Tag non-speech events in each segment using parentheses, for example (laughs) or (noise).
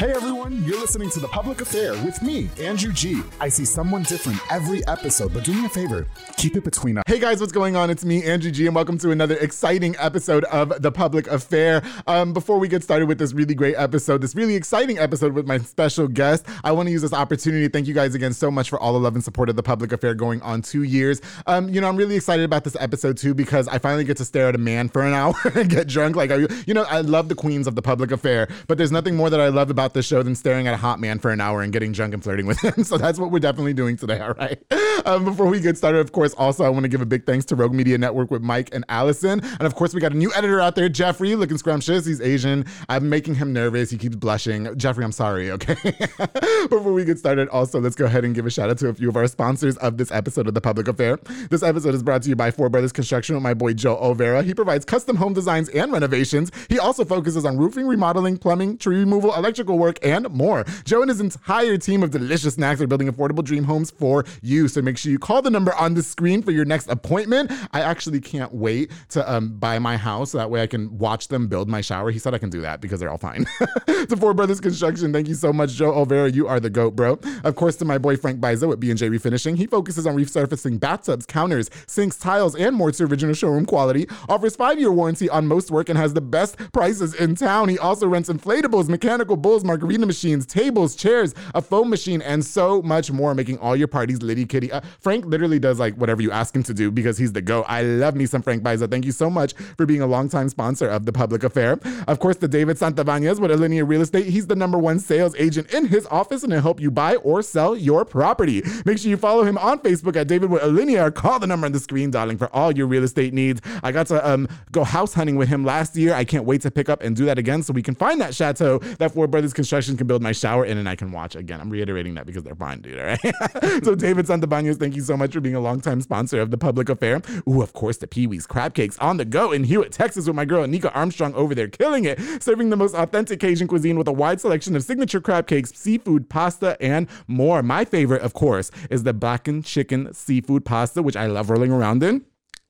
Hey everyone, you're listening to The Public Affair with me, Andrew G. I see someone different every episode, but do me a favor, keep it between us. Hey guys, what's going on? It's me, Andrew G, and welcome to another exciting episode of The Public Affair. Um, before we get started with this really great episode, this really exciting episode with my special guest, I want to use this opportunity to thank you guys again so much for all the love and support of The Public Affair going on two years. Um, you know, I'm really excited about this episode too because I finally get to stare at a man for an (laughs) hour and get drunk. Like, I, you know, I love the queens of The Public Affair, but there's nothing more that I love about this show than staring at a hot man for an hour and getting drunk and flirting with him. (laughs) So that's what we're definitely doing today, all right? Um, before we get started, of course, also I want to give a big thanks to Rogue Media Network with Mike and Allison. And of course, we got a new editor out there, Jeffrey, looking scrumptious. He's Asian. I'm making him nervous. He keeps blushing. Jeffrey, I'm sorry, okay? (laughs) before we get started, also, let's go ahead and give a shout out to a few of our sponsors of this episode of The Public Affair. This episode is brought to you by Four Brothers Construction with my boy Joe Olvera. He provides custom home designs and renovations. He also focuses on roofing, remodeling, plumbing, tree removal, electrical work, and more. Joe and his entire team of delicious snacks are building affordable dream homes for you. So make sure you call the number on the screen for your next appointment. I actually can't wait to um, buy my house so that way I can watch them build my shower. He said I can do that because they're all fine. (laughs) to Four Brothers Construction, thank you so much, Joe Olvera. You are the goat, bro. Of course, to my boy Frank Bizo at B&J Refinishing. He focuses on resurfacing bathtubs, counters, sinks, tiles, and more to original showroom quality. Offers five-year warranty on most work and has the best prices in town. He also rents inflatables, mechanical bulls, margarita machines, tables, chairs, a foam machine, and so much more, making all your parties litty kitty. Uh, Frank literally does like whatever you ask him to do because he's the go. I love me some Frank Biza. Thank you so much for being a longtime sponsor of the public affair. Of course, the David Santabañez with Alinea Real Estate. He's the number one sales agent in his office and he'll help you buy or sell your property. Make sure you follow him on Facebook at David with Alinea or call the number on the screen, darling, for all your real estate needs. I got to um, go house hunting with him last year. I can't wait to pick up and do that again so we can find that chateau that Four Brothers Construction can build my shower in and I can watch again. I'm reiterating that because they're fine, dude. All right. (laughs) so David Santabañez, thank you so much for being a longtime sponsor of the public affair. Ooh, of course, the Pee Wee's crab cakes on the go in Hewitt, Texas, with my girl Nika Armstrong over there killing it, serving the most authentic Cajun cuisine with a wide selection of signature crab cakes, seafood, pasta, and more. My favorite, of course, is the blackened chicken seafood pasta, which I love rolling around in.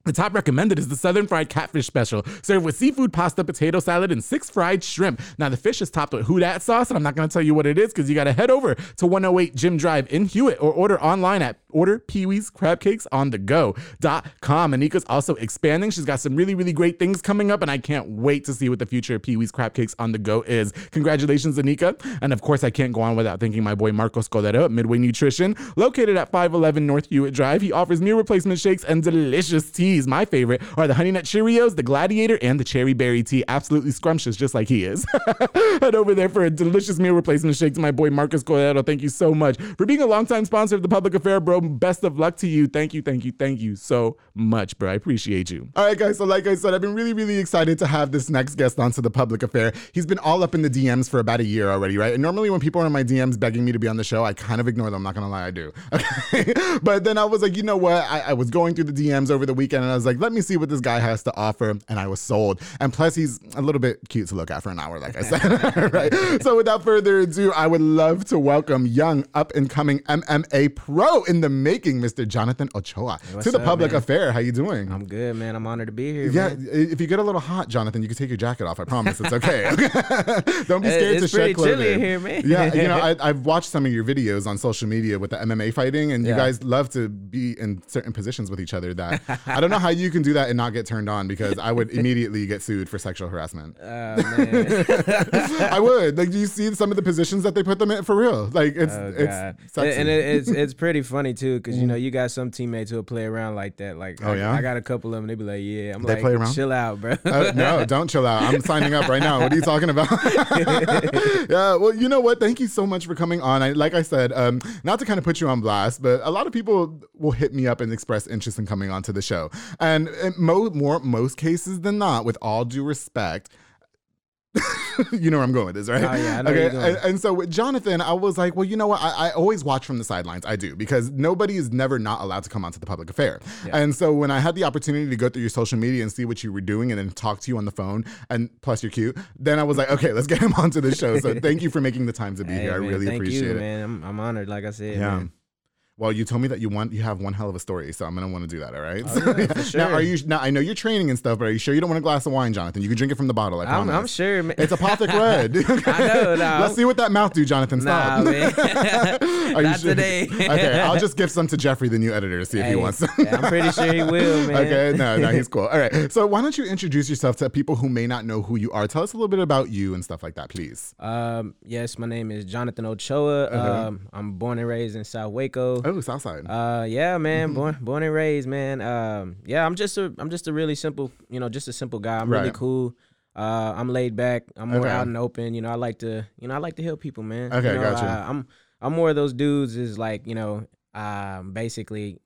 The top recommended is the Southern Fried Catfish Special, served with seafood pasta, potato salad, and six fried shrimp. Now, the fish is topped with who dat sauce, and I'm not going to tell you what it is because you got to head over to 108 Jim Drive in Hewitt or order online at order Pee Wee's Crab Cakes on the go.com. Anika's also expanding. She's got some really, really great things coming up, and I can't wait to see what the future of Pee Wee's Crab Cakes on the go is. Congratulations, Anika. And of course, I can't go on without thanking my boy Marcos Cordero at Midway Nutrition, located at 511 North Hewitt Drive. He offers meal replacement shakes and delicious teas. My favorite are the Honey Nut Cheerios, the Gladiator, and the Cherry Berry Tea. Absolutely scrumptious, just like he is. (laughs) Head over there for a delicious meal replacement shake to my boy Marcos Cordero. Thank you so much for being a longtime sponsor of the Public Affair, bro. Best of luck to you. Thank you, thank you, thank you so much, bro. I appreciate you. All right, guys. So, like I said, I've been really, really excited to have this next guest onto the Public Affair. He's been all up in the DMs for about a year already, right? And normally, when people are in my DMs begging me to be on the show, I kind of ignore them. I'm not gonna lie, I do. (laughs) Okay. but then I was like, you know what? I, I was going through the DMs over the weekend, and I was like, let me see what this guy has to offer. And I was sold. And plus, he's a little bit cute to look at for an hour, like I said. (laughs) right. So, without further ado, I would love to welcome young, up and coming MMA pro in the making, Mr. Jonathan Ochoa, What's to the up, Public man? Affair. How you doing? I'm good, man. I'm honored to be here. yeah, man. if you get a little hot, Jonathan, you can take your jacket off. I promise, it's okay. (laughs) (laughs) Don't be scared it's to pretty shed clothing. chilly in here, man. yeah, you know, (laughs) I, I've watched some of your videos on social media with the MMA fighting, and you guys love to be in certain positions with each other. That I don't know how you can do that and not get turned on because I would immediately get sued for sexual harassment. Oh. I would. Like, do you see some of the positions that they put them in for real? Like, it's Oh, it's sexy. And it, it's it's pretty funny too, because you know you got some teammates who'll play around like that. Like, Oh, I, yeah? I got a couple of them. They be like, "Yeah." I'm They like, play around? "Chill out, bro." Uh, no, (laughs) don't chill out. I'm signing up right now. What are you talking about? (laughs) (laughs) yeah, well, you know what? Thank you so much for coming on. I, like I said, um, not to kind of put you on blast, but a lot of people will hit me up and express interest in coming onto the show. And in mo- more most cases than not, with all due respect, (laughs) you know where I'm going with this, right? Oh, yeah, I know where okay. And, and so with Jonathan, I was like, well, you know what? I, I always watch from the sidelines. I do because nobody is never not allowed to come onto the public affair. And so when I had the opportunity to go through your social media and see what you were doing and then talk to you on the phone, and plus you're cute, then I was like, okay, let's get him (laughs) onto the show. So (laughs) thank you for making the time to be Hey, here. I really thank appreciate you, it. man. I'm, I'm honored. Like I said, Yeah. man. Well, you told me that you want you have one hell of a story, so I'm gonna want to do that. All right. Oh, So, yeah, for (laughs) Now, are you now? I know you're training and stuff, but are you sure you don't want a glass of wine, Jonathan? You can drink it from the bottle. I I'm, promise. I'm sure. It's Apothic Red. (laughs) (laughs) I know, no. Let's see what that mouth do, Jonathan. Nah, Stop. man. Are you Not sure? today. okay, I'll just give some to Jeffrey, the new editor, to see if he wants. some. yeah, I'm pretty sure he will, man. Okay, no, no, he's cool. All right, so why don't you introduce yourself to people who may not know who you are? Tell us a little bit about you and stuff like that, please. Um, yes, my name is Jonathan Ochoa. Um, I'm born and raised in South Waco. Uh-huh. Oh, Southside. Uh, yeah, man, Mm-hmm. born born and raised, man. Um, yeah, I'm just a I'm just a really simple, you know, just a simple guy. I'm really cool. Uh, I'm laid back. I'm more Okay. out and open. You know, I like to, you know, I like to help people, man. Okay, you know, gotcha. I, I'm I'm more of those dudes. Is like, you know, um, basically.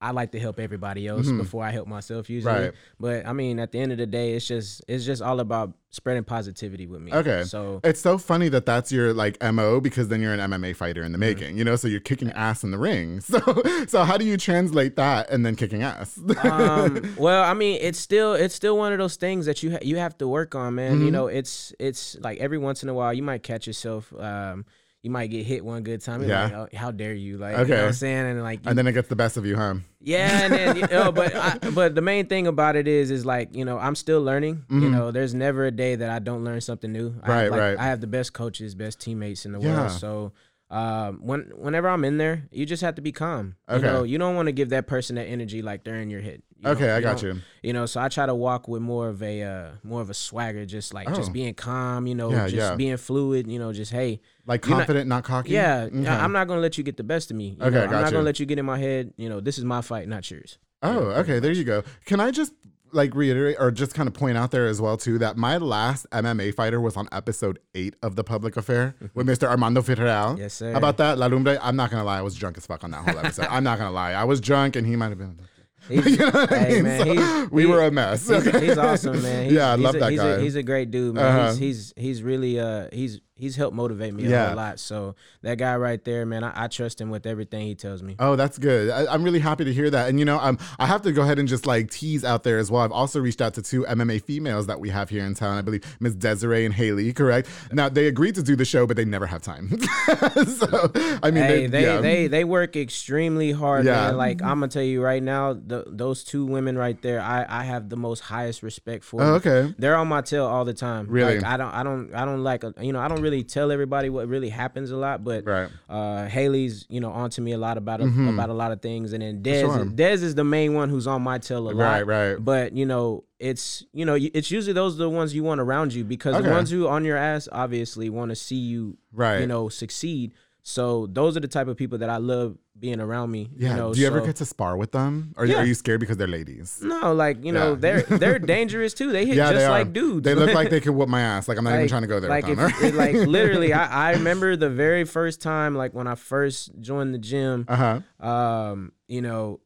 I like to help everybody else Mhm. before I help myself usually. Right. But I mean, at the end of the day, it's just it's just all about spreading positivity with me. Okay. So It's so funny that that's your like mo because then you're an MMA fighter in the making, you know. So you're kicking ass in the ring. (laughs) So so how do you translate that and then kicking ass? (laughs) um, well, I mean, it's still it's still one of those things that you ha- you have to work on, man. Mm-hmm. You know, it's it's like every once in a while you might catch yourself. Um, you might get hit one good time. You're Yeah. like, oh, how dare you? Like, you Okay. know what I'm saying? And like, and then it gets the best of you, huh? yeah, and then you know, but (laughs) I, but the main thing about it is is like you know I'm still learning. You know, there's never a day that I don't learn something new. I Mm-hmm. Right, have, like, right. I have the best coaches, best teammates in the Yeah. world. So. Um, when whenever I'm in there, you just have to be calm. Okay. You know, you don't want to give that person that energy like they're in your head. You Okay, know, I you got you. You know, so I try to walk with more of a uh, more of a swagger, just like Oh. just being calm. You know, Yeah, just yeah. being fluid. You know, just hey, Like You're not- confident, not, cocky. yeah, Okay. I'm not gonna let you get the best of me. Okay, know, I'm not you. gonna let you get in my head. You know, this is my fight, not yours. Oh, okay. There you go. Can I just like reiterate or just kind of point out there as well too that my last MMA fighter was on episode eight of the Public Affair (laughs) with Mr. Armando Ferreal. Yes, sir. How about that, La Lumbre? I'm not gonna lie, I was drunk as fuck on that whole episode. (laughs) I'm not gonna lie, I was drunk and he might have been. He's, (laughs) You know what I hey, mean? man, So we he- were a mess. He's, he's (laughs) awesome, man. He's, Yeah, I love a, that he's guy. A, he's a great dude, man. Uh-huh. He's, he's he's really uh he's he's helped motivate me a Yeah. whole lot. So that guy right there, man, I, I trust him with everything he tells me. Oh, that's good. I, I'm really happy to hear that. And you know, um, I have to go ahead and just like tease out there as well. I've also reached out to two MMA females that we have here in town. I believe Miss Desiree and Haley. Correct. Now they agreed to do the show, but they never have time. (laughs) so I mean, Hey, they yeah. they they work extremely hard, Yeah. man. Like I'm gonna tell you right now, the, those two women right there, I I have the most highest respect for. Oh, okay. They're on my tail all the time. Really? Like, I don't I don't I don't like you know I don't really tell everybody what really happens a lot, but Right. uh, Haley's you know onto me a lot about a, about a lot of things, and then Dez sure. is, Dez is the main one who's on my tail a lot. Right, right. But you know it's you know it's usually those are the ones you want around you because Okay. the ones who on your ass obviously want to see you Right. you know succeed. So those are the type of people that I love being around me. Yeah. You know, do you ever get to spar with them, or Yeah. are you scared because they're ladies? No, like you know, they're (laughs) they're dangerous too. They hit Yeah, just like dudes. They look like they (laughs) could whoop my ass. Like I'm not even trying to go there. Like, them. it- like literally, I, I (laughs) remember the very first time, like when I first joined the gym. uh huh. Um, you know,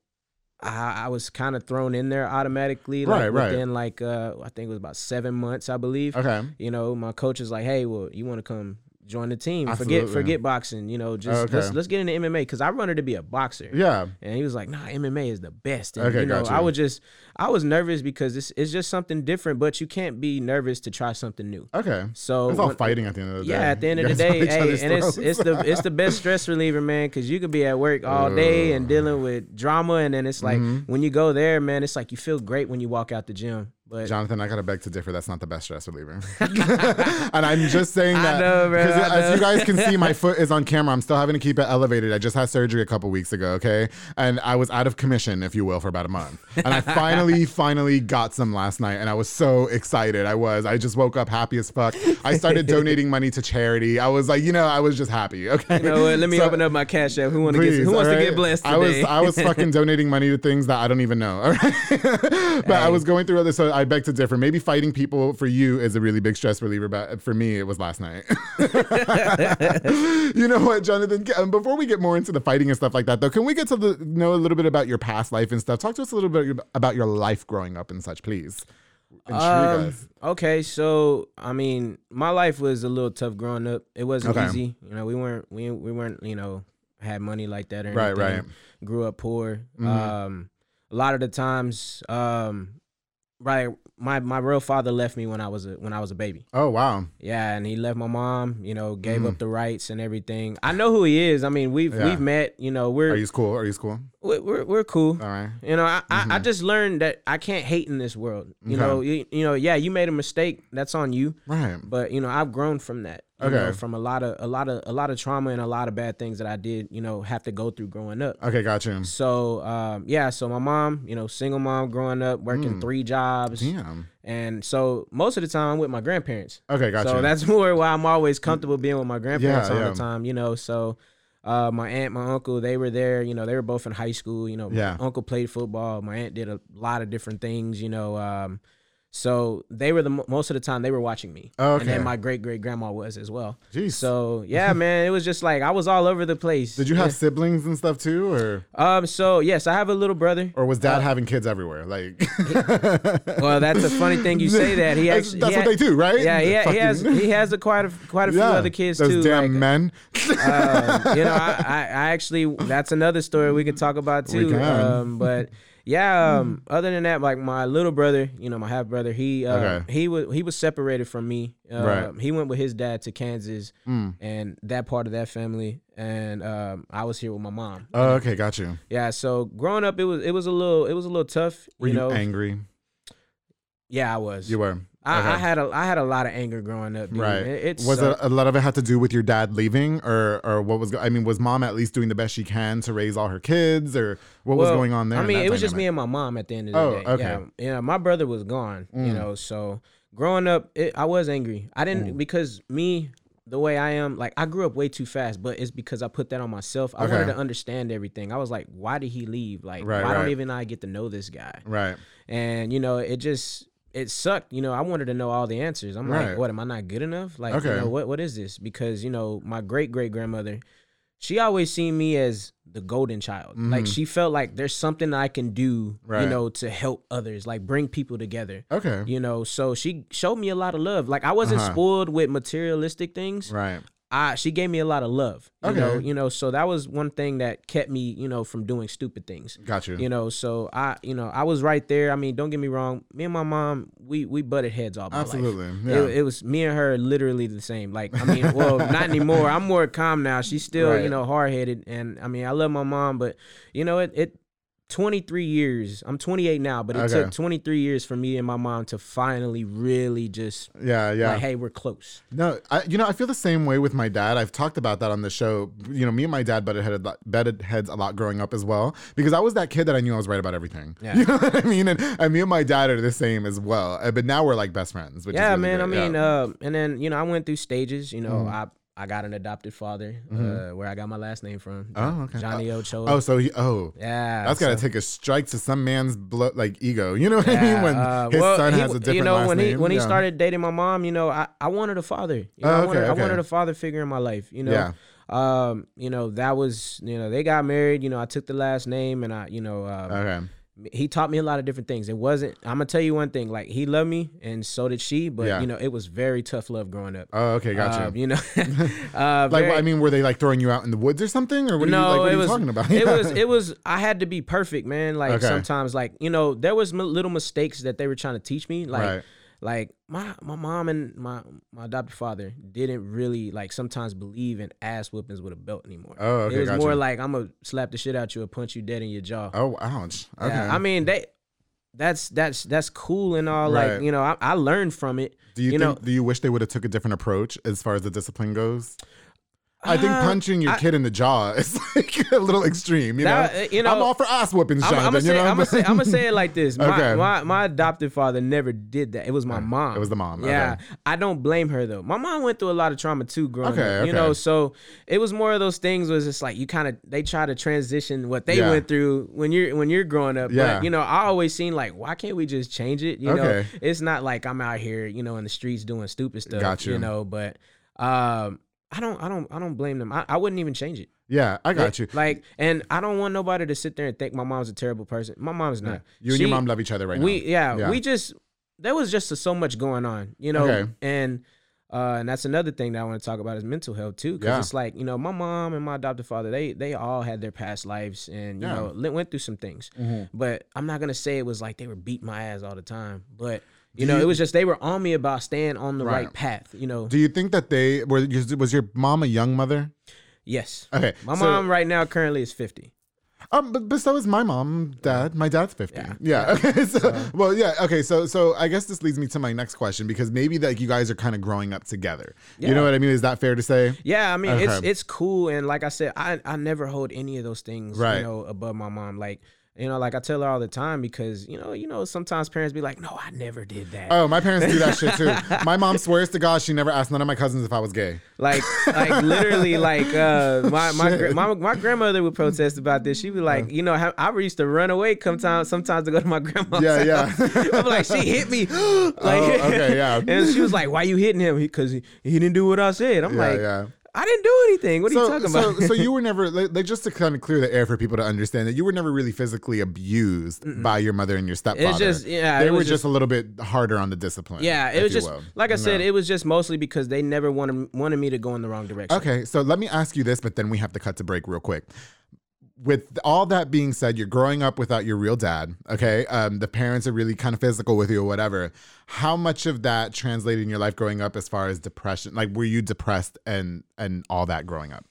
I, I was kind of thrown in there automatically. Like Right, right. within like uh, I think it was about seven months, I believe. Okay. You know, my coach is like, "Hey, well, you want to come join the team? Absolutely. Forget forget boxing. You know, just Okay. let's let's get into MMA because I wanted to be a boxer." Yeah. And he was like, "Nah, MMA is the best." And, Okay, you know, gotcha. I was just, I was nervous because it's, it's just something different. But you can't be nervous to try something new. Okay. So It's all when- fighting at the end of the day. yeah, at the end You of the (laughs) day, hey, and it's it's the it's the best (laughs) stress reliever, man, because you could be at work all day and dealing with drama, and then it's like Mm-hmm. when you go there, man, it's like you feel great when you walk out the gym. But Jonathan, I gotta beg to differ. That's not the best stress reliever. (laughs) (laughs) and I'm just saying that because as you guys can see, my foot is on camera. I'm still having to keep it elevated. I just had surgery a couple weeks ago, okay, and I was out of commission, if you will, for about a month. And I finally, (laughs) finally got some last night, and I was so excited. I was. I just woke up happy as fuck. I started donating money to charity. I was like, you know, I was just happy. Okay. you know what? Let me So- open up my cash app. Who Please, get Who wants to get blessed today? I was I was fucking donating money to things that I don't even know. All right, but I was going through other. So I beg to differ. Maybe fighting people for you is a really big stress reliever, but for me, it was last night. (laughs) you know what, Jonathan? um, Before we get more into the fighting and stuff like that, though, can we get to the, know a little bit about your past life and stuff? Talk to us a little bit about your life growing up and such, please. Um, okay, so I mean, my life was a little tough growing up. It wasn't Okay. easy. You know, we weren't we we weren't you know had money like that or Right, anything. right. Grew up poor. Mhm. Um, a lot of the times, um, right. My my real father left me when I was a when I was a baby. Oh wow. Yeah, and he left my mom. You know, gave Mhm. up the rights and everything. I know who he is. I mean, we've Yeah. we've met. You know, we're Are you cool? Are you cool? We're we're, cool. All right. You know, I, I, I Mhm. just learned that I can't hate in this world. You Okay. know, you, you know, yeah, you made a mistake. That's on you. Right. But you know, I've grown from that. You Okay. know, from a lot of a lot of a lot of trauma and a lot of bad things that I did. You know, have to go through growing up. Okay, got you. So um, yeah, so my mom, you know, single mom growing up, working Mm. three jobs, Damn. and so most of the time I'm with my grandparents. Okay, got so that's (laughs) more why I'm always comfortable being with my grandparents Yeah, all yeah. the time. You know, so uh, my aunt, my uncle, they were there. You know, they were both in high school. You know, Yeah. my uncle played football. My aunt did a lot of different things. You know, um, so they were the most of the time they were watching me. Oh, And then my great great grandma was as well. Jeez. So yeah, (laughs) man, it was just like I was all over the place. Did you have siblings and stuff too, or Um. So yes, I have a little brother. or was dad Uh, having kids everywhere? Like, (laughs) Well, that's a funny thing you say that. He (laughs) That's- actually that's he what had- they do, right? Yeah, he, he has he has a quite a quite a few Yeah, other kids those too. damn like, men. um, you know, I, I, I actually that's another story we could talk about too. Um, but yeah, um, other than that, like my little brother, you know, my half brother, he uh, Okay. he was he was separated from me. Uh, Right. He went with his dad to Kansas Mm. and that part of that family, and um, I was here with my mom. Oh, okay, got you. Yeah, so growing up, it was it was a little it was a little tough. Were you you, know, angry? yeah, I was. You were. I, Okay. I had a I had a lot of anger growing up. dude. Right. It, it was it a lot of it had to do with your dad leaving, or or what was? I mean, was mom at least doing the best she can to raise all her kids, or what was going on there? I mean, it was just me and my mom at the end of the Oh, day. okay. Yeah, you know, my brother was gone. You Mm. know, so growing up, it, I was angry. I didn't Mm. because me, the way I am, like I grew up way too fast. But it's because I put that on myself. I Okay. wanted to understand everything. I was like, why did he leave? Like, Right, why right. don't even I get to know this guy? Right. And you know, it just it sucked. You know, I wanted to know all the answers. I'm Right. like, what am I not good enough? Like, Okay. you know, what what is this? Because you know, my great great grandmother, she always seen me as the golden child. Like Mhm. she felt like there's something I can do, Right. you know, to help others, like bring people together. Okay. You know, so she showed me a lot of love. Like I wasn't Uh-huh. spoiled with materialistic things. Right. I she gave me a lot of love. You know, you know, so that was one thing that kept me, you know, from doing stupid things. Got you. You know, so I, you know, I was right there. I mean, don't get me wrong. Me and my mom, we we butted heads all my life. Absolutely. Yeah. It, it was me and her literally the same. Like, I mean, well, (laughs) not anymore. I'm more calm now. She's still, Right. you know, hard headed. And I mean, I love my mom, but you know, it, it 23 years. I'm 28 now, but it Okay. took 23 years for me and my mom to finally really just yeah. Yeah. like, hey, we're close. No, I, you know, I feel the same way with my dad. I've talked about that on the show. You know, me and my dad butted, head, butted heads a lot growing up as well because I was that kid that I knew I was right about everything. Yeah. (laughs) You know what I mean? And, and me and my dad are the same as well. Uh, But now we're like best friends. Which yeah, is really man. I mean, Yeah. uh, and then you know, I went through stages. You know, Mhm. I I got an adopted father, Mhm. uh, where I got my last name from. Oh, okay. Johnny Ochoa. oh, so he, oh, yeah, that's gotta take a strike to some man's blood, like ego. You know what I mean? When uh, his well, son he has a different you know last when name. he when he started dating my mom, you know, I, I wanted a father. You know, Oh, I, wanted, okay, okay. I wanted a father figure in my life. You know, Yeah. um, you know that was you know they got married. You know, I took the last name, and I you know um, Okay. He taught me a lot of different things. It wasn't. I'm gonna tell you one thing. Like he loved me, and so did she. But Yeah. you know, it was very tough love growing up. Oh, okay, gotcha. Um, you know, (laughs) (laughs) uh, like, very- I mean, were they like throwing you out in the woods or something, or what are no, you, like, what it are you was, talking about? It was (laughs) it was I had to be perfect, man. Like Okay. sometimes like, you know, there was m- little mistakes that they were trying to teach me. Like Right. Like my my mom and my my adopted father didn't really like sometimes believe in ass whoopings with a belt anymore. Oh, okay, It was more like I'm gonna slap the shit out you or punch you dead in your jaw. Oh, ouch. Okay. Yeah, I mean they that's that's that's cool and all Right. like you know I, I learned from it do you, you think? know- do you wish they would have took a different approach as far as the discipline goes? I think Uh, punching your I- kid in the jaw (laughs) is like a little extreme. You That- know, uh, you know, I'm all for ass whoopings, Jonathan. I'm gonna you say, know, I'm gonna say, I'm gonna say it like this. (laughs) My, Okay. my my adopted father never did that. It was my Okay. mom. It was the mom. Yeah, Okay. I don't blame her though. My mom went through a lot of trauma too growing Okay, up. You okay. know, so it was more of those things. Was just like you kind of they try to transition what they Yeah. went through when you're when you're growing up. Yeah. But you know, I always seen like, why can't we just change it? You know, it's not like I'm out here, you know, in the streets doing stupid stuff. Got you. You know, but um, I don't, I don't, I don't blame them. I, I wouldn't even change it. yeah, I got you. Like, and I don't want nobody to sit there and think my mom's a terrible person. My mom's not. You and your mom love each other right we now. yeah, Yeah. we just there was just so much going on, you know, Okay. and uh, and that's another thing that I want to talk about is mental health too, because Yeah. it's like you know my mom and my adopted father they they all had their past lives and you Yeah. Mm-hmm. know went through some things, Mm. but I'm not gonna say it was like they were beating my ass all the time, but you know you- it was just they were on me about staying on the right, Right. path, you know. Do you think that they were? Was your mom a young mother? yes, Okay, my so- mom right now currently is 50. Um, but, but so is my mom, dad. My dad's fifty. Yeah. Yeah. (laughs) Okay. So, well, yeah. Okay. So, so I guess this leads me to my next question because maybe like you guys are kind of growing up together. You know what I mean? Is that fair to say? Yeah, I mean it's it's cool and like I said, I I never hold any of those things Right. you know above my mom. Like you know, like I tell her all the time because you know, you know, sometimes parents be like, "No, I never did that." Oh, my parents do that shit too. (laughs) My mom swears to God she never asked none of my cousins if I was gay. Like, like (laughs) literally, like uh, my my, my my grandmother would protest about this. She'd be like, you know, how, I used to run away sometimes sometimes to go to my grandma's Yeah, yeah. house. (laughs) I'm like, she hit me. like, Oh, okay, yeah. and she was like, "Why you hitting him? Because he, he didn't do what I said." I'm Yeah, like, yeah. I didn't do anything. What are you talking about? so you (laughs) were never like, just to kind of clear the air for people to understand that you were never really physically abused by your mother and your stepfather. It's just- yeah, they were just, just- a little bit harder on the discipline. Yeah, it was just will. like I said, Yeah. it was just mostly because they never wanted wanted me to go in the wrong direction. Okay, so let me ask you this, but then we have to cut to break real quick. With all that being said, you're growing up without your real dad. Okay, um, the parents are really kind of physical with you or whatever. How much of that translated in your life growing up, as far as depression? Like, were you depressed and and all that growing up?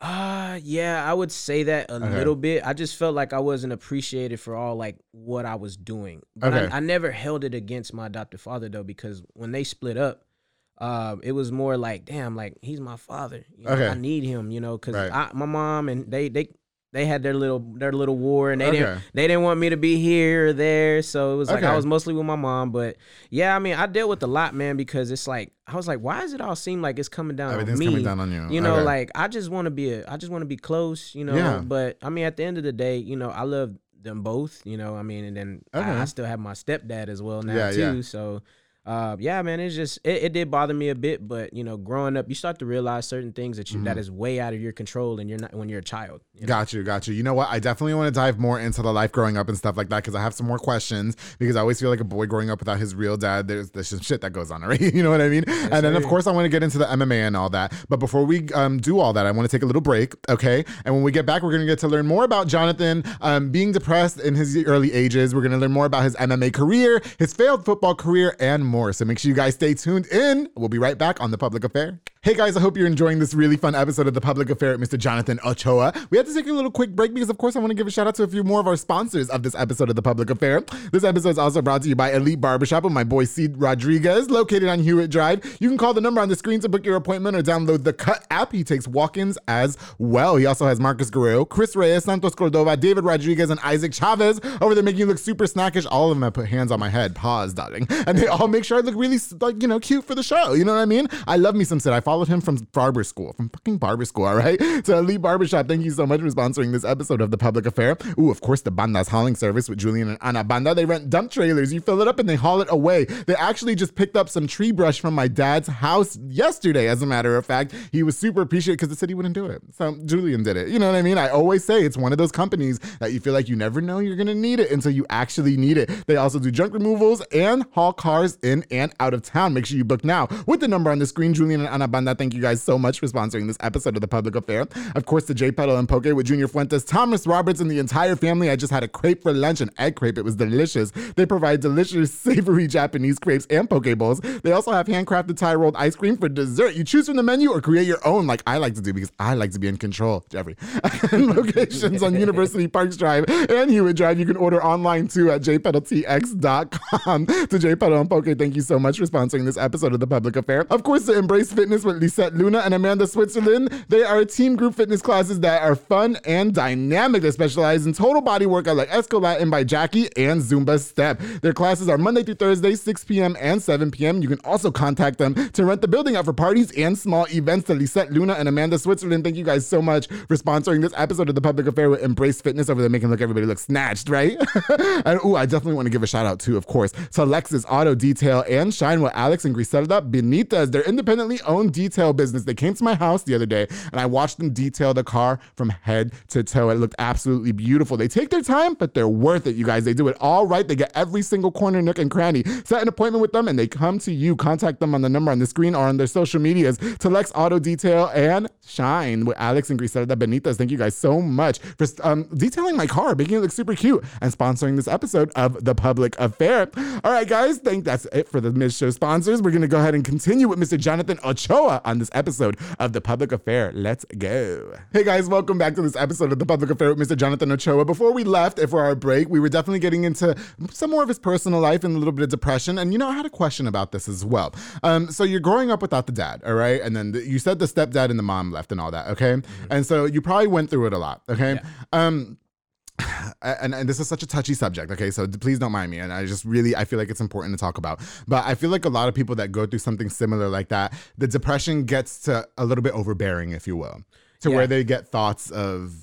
Uh yeah, I would say that a Okay. little bit. I just felt like I wasn't appreciated for all like what I was doing. But Okay. I, I never held it against my adoptive father though, because when they split up, uh, it was more like, damn, like he's my father. You know, Okay. I need him, you know, because Right. my mom and they they they had their little their little war and they Okay. didn't they didn't want me to be here or there. So it was like Okay. I was mostly with my mom. But yeah, I mean I dealt with a lot, man, because it's like I was like, why does it all seem like it's coming down Everything's on me? coming down on you. You know, Okay. like I just want to be a I just want to be close, you know. Yeah. But I mean at the end of the day, you know, I love them both, you know. I mean, and then. I, I still have my stepdad as well now Yeah, too. yeah. So uh, yeah, man, it's just it, it did bother me a bit, but you know, growing up, you start to realize certain things that you Mm-hmm. that is way out of your control, and you're not when you're a child. you know? Got you, got you. You know what? I definitely want to dive more into the life growing up and stuff like that because I have some more questions. Because I always feel like a boy growing up without his real dad, there's there's some shit that goes on, (laughs) right? You know what I mean? and then of course I want to get into the MMA and all that. But before we um, do all that, I want to take a little break, okay? And when we get back, we're gonna get to learn more about Jonathan um, being depressed in his early ages. We're gonna learn more about his MMA career, his failed football career, and more. So make sure you guys stay tuned in. We'll be right back on the Public Affair. Hey guys, I hope you're enjoying this really fun episode of the Public Affair with Mr. Jonathan Ochoa. We had to take a little quick break because, of course, I want to give a shout out to a few more of our sponsors of this episode of the Public Affair. This episode is also brought to you by Elite Barbershop with my boy Seed Rodriguez, located on Hewitt Drive. You can call the number on the screen to book your appointment or download the Cut app. He takes walk-ins as well. He also has Marcus Guerrero, Chris Reyes, Santos Cordova, David Rodriguez, and Isaac Chavez over there making you look super snackish. All of them have put hands on my head. Pause, darling. And they all make sure I look really, like, you know, cute for the show. You know what I mean? I love me some Sid. I followed him from barber school, from fucking barber school, all right? (laughs) So Elite Barbershop, thank you so much for sponsoring this episode of The Public Affair. Ooh, of course, the Banda's hauling service with Julian and Ana Banda. They rent dump trailers. You fill it up and they haul it away. They actually just picked up some tree brush from my dad's house yesterday, as a matter of fact. He was super appreciative because the city wouldn't do it. So Julian did it. You know what I mean? I always say it's one of those companies that you feel like you never know you're to need it until you actually need it. They also do junk removals and haul cars in and out of town. Make sure you book now with the number on the screen. Julian and Ana Banda, thank you guys so much for sponsoring this episode of The Public Affair. Of course, the J Pedal and Poke with Junior Fuentes, Thomas Roberts, and the entire family. I just had a crepe for lunch, an egg crepe. It was delicious. They provide delicious, (laughs) savory Japanese crepes and poke bowls. They also have handcrafted Thai rolled ice cream for dessert. You choose from the menu or create your own, like I like to do because I like to be in control, Jeffrey. (laughs) And Locations on University (laughs) Parks Drive and Hewitt Drive. You can order online too at jpedaltx.com. to J Pedal and Poke, thank you so much for sponsoring this episode of The Public Affair. Of course, to Embrace Fitness with Lisette Luna and Amanda Switzerland. They are team group fitness classes that are fun and dynamic. They specialize in total body workout like Escalatin by Jackie and Zumba Step. Their classes are Monday through Thursday, 6 p.m. and 7 p.m. You can also contact them to rent the building out for parties and small events. To Lisette Luna and Amanda Switzerland, thank you guys so much for sponsoring this episode of The Public Affair with Embrace Fitness over there, making look everybody look snatched, right? (laughs) and ooh, I definitely want to give a shout out too, of course, to Lexus Auto Detail Detail and Shine with Alex and Griselda Benitez. They're independently owned detail business. They came to my house the other day and I watched them detail the car from head to toe. It looked absolutely beautiful. They take their time, but they're worth it, you guys. They do it all right. They get every single corner, nook, and cranny. Set an appointment with them and they come to you. Contact them on the number on the screen or on their social medias. to Lex Auto Detail and Shine with Alex and Griselda Benitez. Thank you guys so much for um, detailing my car, making it look super cute, and sponsoring this episode of The Public Affair. All right, guys, think that's it for the Miz Show sponsors. We're going to go ahead and continue with Mr. Jonathan Ochoa on this episode of The Public Affair. Let's go. Hey, guys, welcome back to this episode of The Public Affair with Mr. Jonathan Ochoa. Before we left for our break, we were definitely getting into some more of his personal life and a little bit of depression. And, you know, I had a question about this as well. Um, so you're growing up without the dad, all right? And then the, you said the stepdad and the mom left and all that, okay? Mm-hmm. And so you probably went through it a lot, okay? Yeah. Um, (sighs) and, and this is such a touchy subject okay? So please don't mind me. And i just really i feel like it's important to talk about. But i feel like a lot of people that go through something similar like that the depression gets to a little bit overbearing if you will to yeah. where they get thoughts of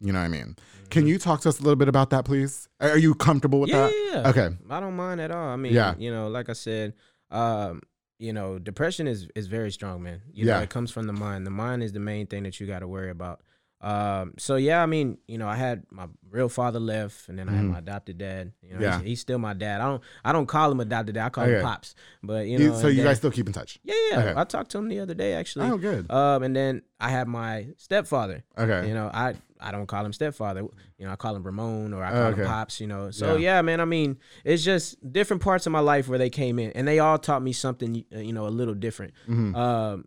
you know what i mean? Mm-hmm. can you talk to us a little bit about that please? Are you comfortable with yeah, that? yeah okay. I don't mind at all. I mean yeah. you know like i said um you know depression is is very strong man. You yeah. know it comes from the mind. The mind is the main thing that you got to worry about um, so yeah, I mean, you know, I had my real father left, and then I had mm-hmm. my adopted dad. You know, yeah. he's, he's, still my dad. I don't, I don't call him adopted dad. I call okay. him pops. But you know, so you guys still keep in touch? Yeah, yeah. Okay. I talked to him the other day actually. Oh, good. Um, and then I had my stepfather. Okay. You know, I I don't call him stepfather. You know, I call him Ramon or I call okay. him pops. You know, so yeah. man. I mean, it's just different parts of my life where they came in, and they all taught me something. You know, a little different. Mm-hmm. Um,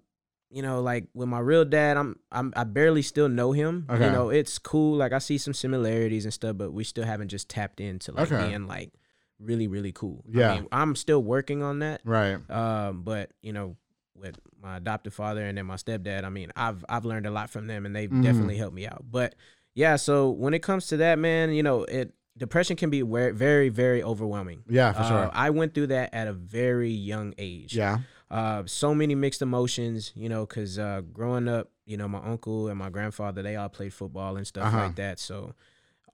you know, like with my real dad, I'm, I'm I barely still know him. Okay. You know, it's cool. Like I see some similarities and stuff, but we still haven't just tapped into like okay. being like really, really cool. Yeah. I mean, I'm still working on that. Right. Um, but you know, with my adopted father and then my stepdad, I mean, I've I've learned a lot from them and they've mm. definitely helped me out. But yeah, so when it comes to that, man, you know, it depression can be very, very overwhelming. Yeah, for uh, sure. I went through that at a very young age. Yeah. Uh, so many mixed emotions, you know, because uh, growing up, you know, my uncle and my grandfather, they all played football and stuff uh-huh. like that. So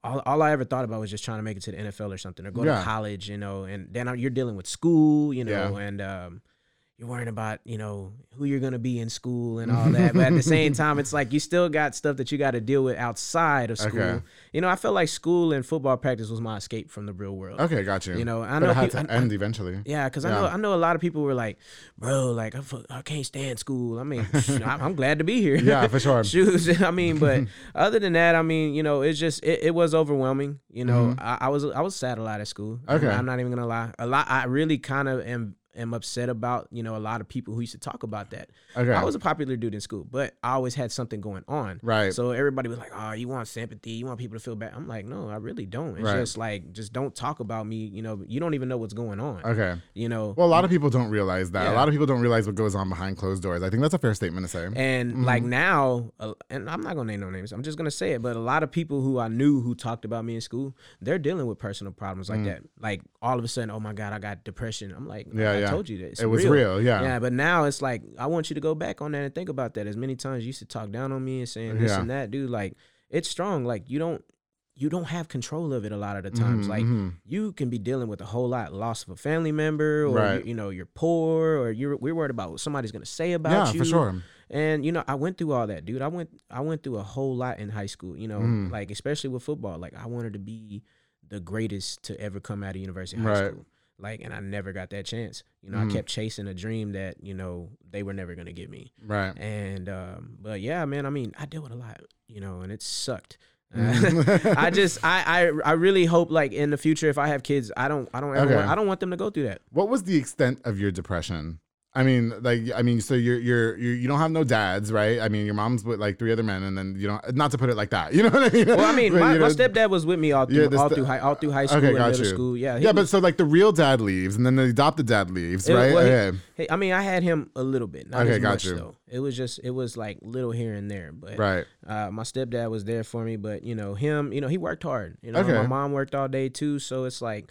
all, all I ever thought about was just trying to make it to the NFL or something or go yeah. to college, you know, and then you're dealing with school, you know, yeah. and um, you're worrying about you know who you're gonna be in school and all that. But at the same (laughs) time it's like you still got stuff that you got to deal with outside of school. Okay. you know i felt like school and football practice was my escape from the real world. Okay got you you know i but know it had people, to I, end eventually. Yeah because yeah. i know i know a lot of people were like bro like i, I can't stand school. I mean i'm glad to be here. (laughs) Yeah for sure. (laughs) Shoes i mean but other than that i mean you know it's just it, it was overwhelming. You know mm-hmm. I, I, was i was sad a lot at school. Okay. I'm not even gonna lie. A lot i really kind of am am upset about you know a lot of people who used to talk about that. Okay. I was a popular dude in school, but I always had something going on. Right. So everybody was like, "Oh, you want sympathy? You want people to feel bad?" I'm like, "No, I really don't. It's right. just like just don't talk about me. You know, you don't even know what's going on. Okay. You know. Well, a lot of people don't realize that. Yeah. A lot of people don't realize what goes on behind closed doors. I think that's a fair statement to say. And mm-hmm. like now, uh, and I'm not gonna name no names. I'm just gonna say it. But a lot of people who I knew who talked about me in school, they're dealing with personal problems like mm. that. Like all of a sudden, oh my god, I got depression. I'm like, yeah, I yeah. told you this. It was was real. real. Yeah. Yeah. But now it's like I want you to go back on that and think about that. As many times you used to talk down on me and saying this yeah. and that, dude. Like it's strong. Like you don't you don't have control of it a lot of the times. Mm-hmm, like mm-hmm. you can be dealing with a whole lot loss of a family member, or right. you, you, know you're poor, or you're we're worried about what somebody's gonna say about yeah, you. Yeah, for sure. And you know I went through all that, dude. I went I went through a whole lot in high school. You know, mm. like especially with football. Like I wanted to be the greatest to ever come out of University High right. School. Like, and I never got that chance. You know, mm. I kept chasing a dream that you know they were never gonna give me. Right. And um, but yeah, man. I mean, I dealt with a lot. You know, and it sucked. (laughs) Mm. I just I, I I really hope like in the future if I have kids I don't I don't ever okay. want, I don't want them to go through that. What was the extent of your depression? I mean, like, I mean, so you're you're you're you don't have no dads, right? I mean, your mom's with like three other men, and then you know, not to put it like that, (laughs) you know what I mean? Well, I mean, my, my stepdad was with me all through yeah, all through high all through high school okay, and middle you. school. Yeah, yeah, was, but so like the real dad leaves, and then the adopted dad leaves, it, right? Well, okay. Hey, I mean, I had him a little bit, not okay, as much you. though. It was just it was like little here and there, but right. Uh, my stepdad was there for me, but you know him, you know he worked hard. You know, okay. my mom worked all day too, so it's like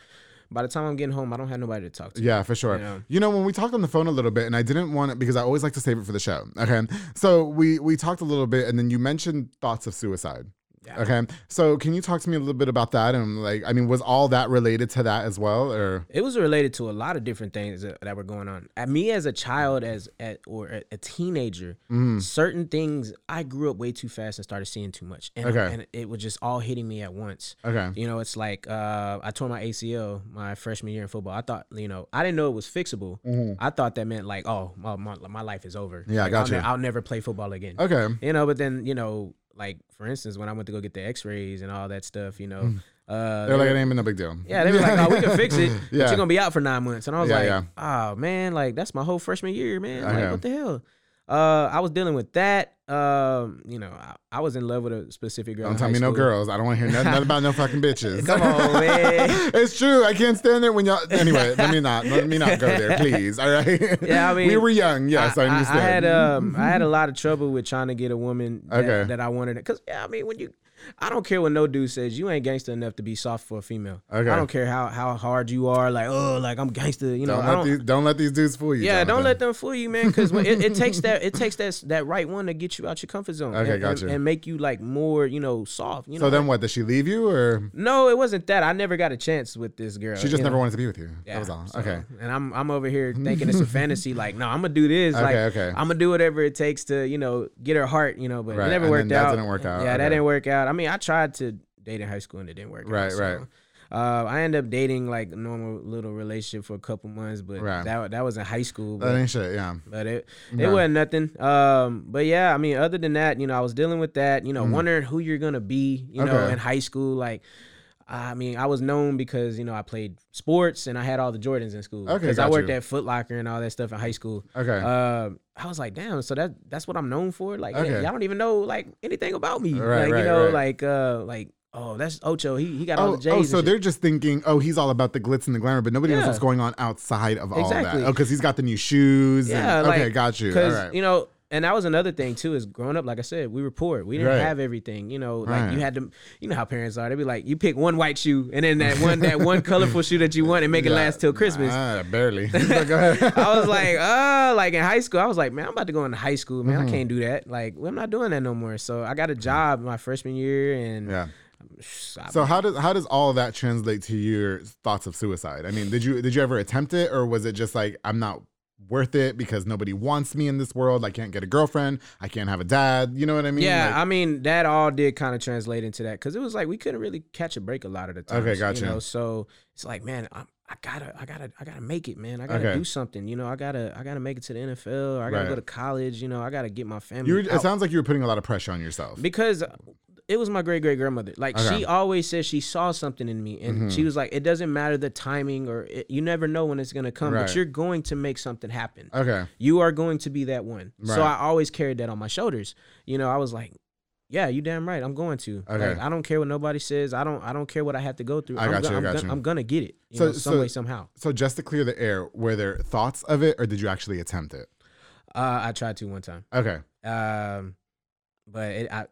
by the time I'm getting home, I don't have nobody to talk to. Yeah, for sure. You know? you know, when we talked on the phone a little bit, and I didn't want it because I always like to save it for the show. Okay, so we we talked a little bit, and then you mentioned thoughts of suicide. Yeah. Okay. So can you talk to me a little bit about that? And like, I mean, was all that related to that as well, or? It was related to a lot of different things that, that were going on. At me as a child, as at or a, teenager, Mm-hmm. certain things I grew up way too fast and started seeing too much, and, Okay. and it was just all hitting me at once. Okay. You know, it's like uh, I tore my ACL my freshman year in football. I thought, you know, I didn't know it was fixable. I thought that meant like, oh, my, my, my life is over. Mm-hmm. Yeah, I Like, got I'll, you. ne- I'll never play football again. Okay. You know, but then you know, like for instance, when I went to go get the X-rays and all that stuff, you know, uh, Mm. They're like, it ain't been no big deal. yeah, they were like, "Oh, we can fix it, (laughs) but Yeah. you're gonna be out for nine months." And I was Yeah, like, yeah. "Oh man, like that's my whole freshman year, man. Like, what the hell?" Uh, I was dealing with that. Um, you know, I, I was in love with a specific girl. Don't tell me no girls. I don't want to hear nothing, nothing about no fucking (laughs) bitches. Come on, man. (laughs) it's true. I can't stand it when y'all. Anyway, let me not. Let me not go there, (laughs) please. All right. Yeah, I mean, we were young. Yes, I, I, understand. I had um, I had a lot of trouble with trying to get a woman that, Okay. that I wanted. Because yeah, I mean, when you, I don't care what no dude says. You ain't gangster enough to be soft for a female. Okay. I don't care how how hard you are. Like, oh, like I'm gangster. You know, don't let don't, these don't let these dudes fool you. Yeah, don't let them fool you, man. Because it, it takes (laughs) that it takes that that right one to get you out your comfort zone. Okay, and, gotcha. and, and make you like more, you know, soft. You know. So then, like- what? Did she leave you, or no, it wasn't that. I never got a chance with this girl. she just never know? wanted to be with you? Yeah, that was all. so- okay. And I'm I'm over here (laughs) thinking it's a fantasy. Like, no, I'm gonna do this. Okay, like, okay. I'm gonna do whatever it takes to, you know, get her heart. You know, but Right, it never and worked then that out. didn't work out, Yeah, okay. that didn't work out. I mean, I tried to date in high school and it didn't work. Right, out, right. Uh, I ended up dating like a normal little relationship for a couple months, but Right. that that was in high school. But, That ain't shit. Yeah. but it Okay. it wasn't nothing. Um, but yeah, I mean, other than that, you know, I was dealing with that. You know, wondering who you're gonna be. You know, Mm. In high school, like. I mean, I was known because you know I played sports and I had all the Jordans in school. Okay, because I worked you. at Foot Locker and all that stuff in high school. Okay. Uh, I was like, damn. So that that's what I'm known for. Like, Okay. y'all don't even know like anything about me. Right, like, right, you know, right. like uh, like oh, that's Ocho. He he got all Oh, the J's. oh, so they're just thinking, oh, he's all about the glitz and the glamour, but nobody knows what's going on outside of all Exactly. that. Oh, because he's got the new shoes. Yeah, and, like, okay, got you. All Because right. you know, and that was another thing too. Is growing up, like I said, we were poor. We didn't Right. have everything. You know, like you had to. You know how parents are. They'd be like, you pick one white shoe, and then that one that one (laughs) colorful shoe that you want, and make it last till Christmas. Ah, barely. (laughs) I was like, oh like in high school, I was like, man, I'm about to go into high school, man. I can't do that. Like, well, I'm not doing that no more. So I got a job my freshman year, and yeah. (sighs) So how does how does all of that translate to your thoughts of suicide? I mean, did you did you ever attempt it, or was it just like I'm not worth it because nobody wants me in this world? I can't get a girlfriend. I can't have a dad. You know what I mean? yeah, Like- I mean that all did kind of translate into that because it was like we couldn't really catch a break a lot of the time. Okay, gotcha. You know, so it's like, man, I'm, I gotta, I gotta, I gotta make it, man. I gotta Okay. do something. You know, I gotta, I gotta make it to the NFL. Or I gotta Right. go to college. You know, I gotta get my family. you were, it sounds like you were putting a lot of pressure on yourself. because it was my great great grandmother. Like Okay. Mm-hmm. she always said she saw something in me, and she was like, "It doesn't matter the timing, or it, you never know when it's gonna come, Right. but you're going to make something happen. Okay. You are going to be that one." Right. So I always carried that on my shoulders. You know, I was like. Yeah, you damn right. I'm going to. Okay. Like, I don't care what nobody says. I don't. I don't care what I have to go through. I I'm got go- you, I I'm, got gonna, you. I'm gonna get it. So- know, some so- way, somehow. So just to clear the air, were there thoughts of it, or did you actually attempt it? Uh, I tried to one time. Okay. Um, but it, I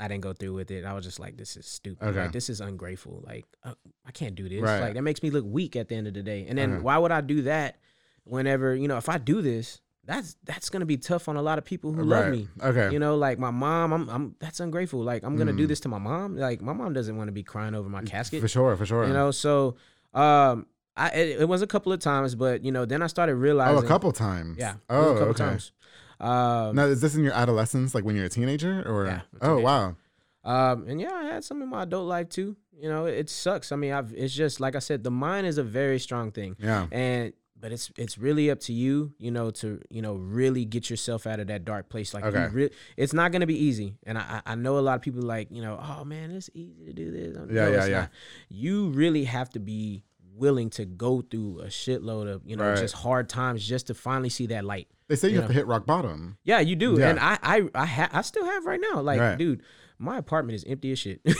I didn't go through with it. I was just like, this is stupid. Okay. Like, this is ungrateful. Like uh, I can't do this. Right. Like that makes me look weak at the end of the day. And then Okay. why would I do that? Whenever you know, if I do this, that's that's gonna be tough on a lot of people who love me. Okay. You know, like my mom, I'm I'm that's ungrateful. Like I'm gonna do Mm. this to my mom. Like my mom doesn't want to be crying over my casket. For sure. For sure. You know, so um, I it, it was a couple of times, but you know, then I started Oh, realizing. a couple times. Yeah. Oh, a couple okay. times. Um, Now, is this in your adolescence, like when you're a teenager, or? Yeah, a oh, teenager. wow. Um, and yeah, I had some in my adult life too. You know, it sucks. I mean, I've it's just like I said, the mind is a very strong thing, Yeah. and but it's it's really up to you, you know, to you know really get yourself out of that dark place. Like, Okay. re- it's not gonna be easy, and I I I know a lot of people like you know, oh man, it's easy to do this. Yeah, No, yeah, yeah. not. You really have to be willing to go through a shitload of you know Right. just hard times just to finally see that light. They say you you have to hit rock bottom. Yeah, you do, Yeah. and I I I, ha- I still have right now. Like, Right. dude, my apartment is empty as shit. (laughs)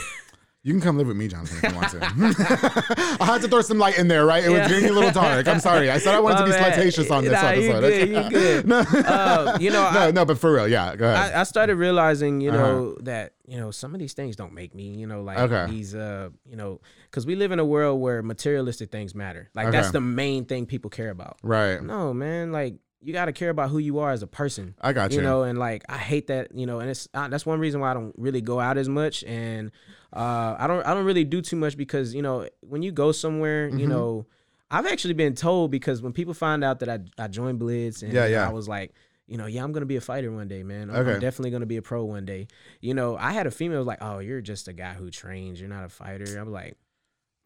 You can come live with me, Jonathan, if you want to. (laughs) I had to throw some light in there, right? It was Yeah. getting a little dark. I'm sorry. I said I wanted to be flirtatious on this Nah, you episode. good, okay? you good. (laughs) no, uh, you know, no, I, no, but for real, yeah. Go ahead. I, I started realizing, you Uh-huh. know, that you know some of these things don't make me. You know, like Okay. these, uh, you know, because we live in a world where materialistic things matter. Like that's the main thing people care about. right. No, man, like you got to care about who you are as a person. I got you. You know, and like I hate that. You know, and it's uh, that's one reason why I don't really go out as much, and uh, I don't I don't really do too much because you know when you go somewhere, Mm-hmm. you know, I've actually been told because when people find out that I I joined Blitz and Yeah, yeah. I was like. You know, yeah, I'm gonna be a fighter one day, man. I'm, Okay. I'm definitely gonna be a pro one day. You know, I had a female was like, "Oh, you're just a guy who trains. You're not a fighter." I'm like,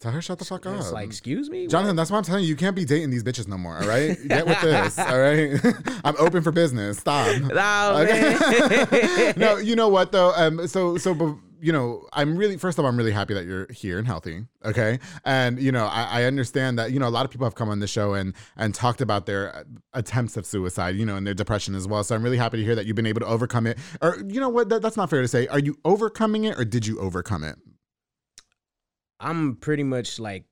Tell her shut the fuck up. "It's like, excuse me, Jonathan, that's why I'm telling you, you can't be dating these bitches no more. All right, (laughs) get with this. All right, (laughs) I'm open for business. Stop. (laughs) No, Okay. no, you know what though? Um, so so, you know, I'm really first of all, I'm really happy that you're here and healthy. Okay, and you know, I, I understand that you know a lot of people have come on the show and and talked about their uh, attempts of suicide, you know, and their depression as well. So I'm really happy to hear that you've been able to overcome it. Or you know what? That, that's not fair to say. Are you overcoming it, or did you overcome it? I'm pretty much like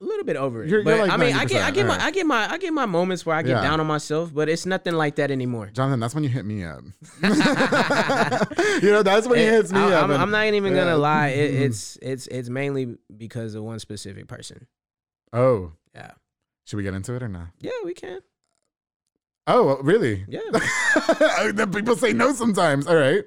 a little bit over it. You're- but you're like I mean, I get, I 90%, get my, alright. I get my, I get my moments where I get Yeah. down on myself, but it's nothing like that anymore. Jonathan, that's when you hit me up. (laughs) (laughs) you know, that's when he It- hits me I, up. am and- I'm not even Yeah. gonna lie. It, mm-hmm. it's, it's, it's mainly because of one specific person. oh, Yeah. should we get into it or not? Yeah, we can. Oh, really? Yeah. (laughs) the people say no sometimes. All right.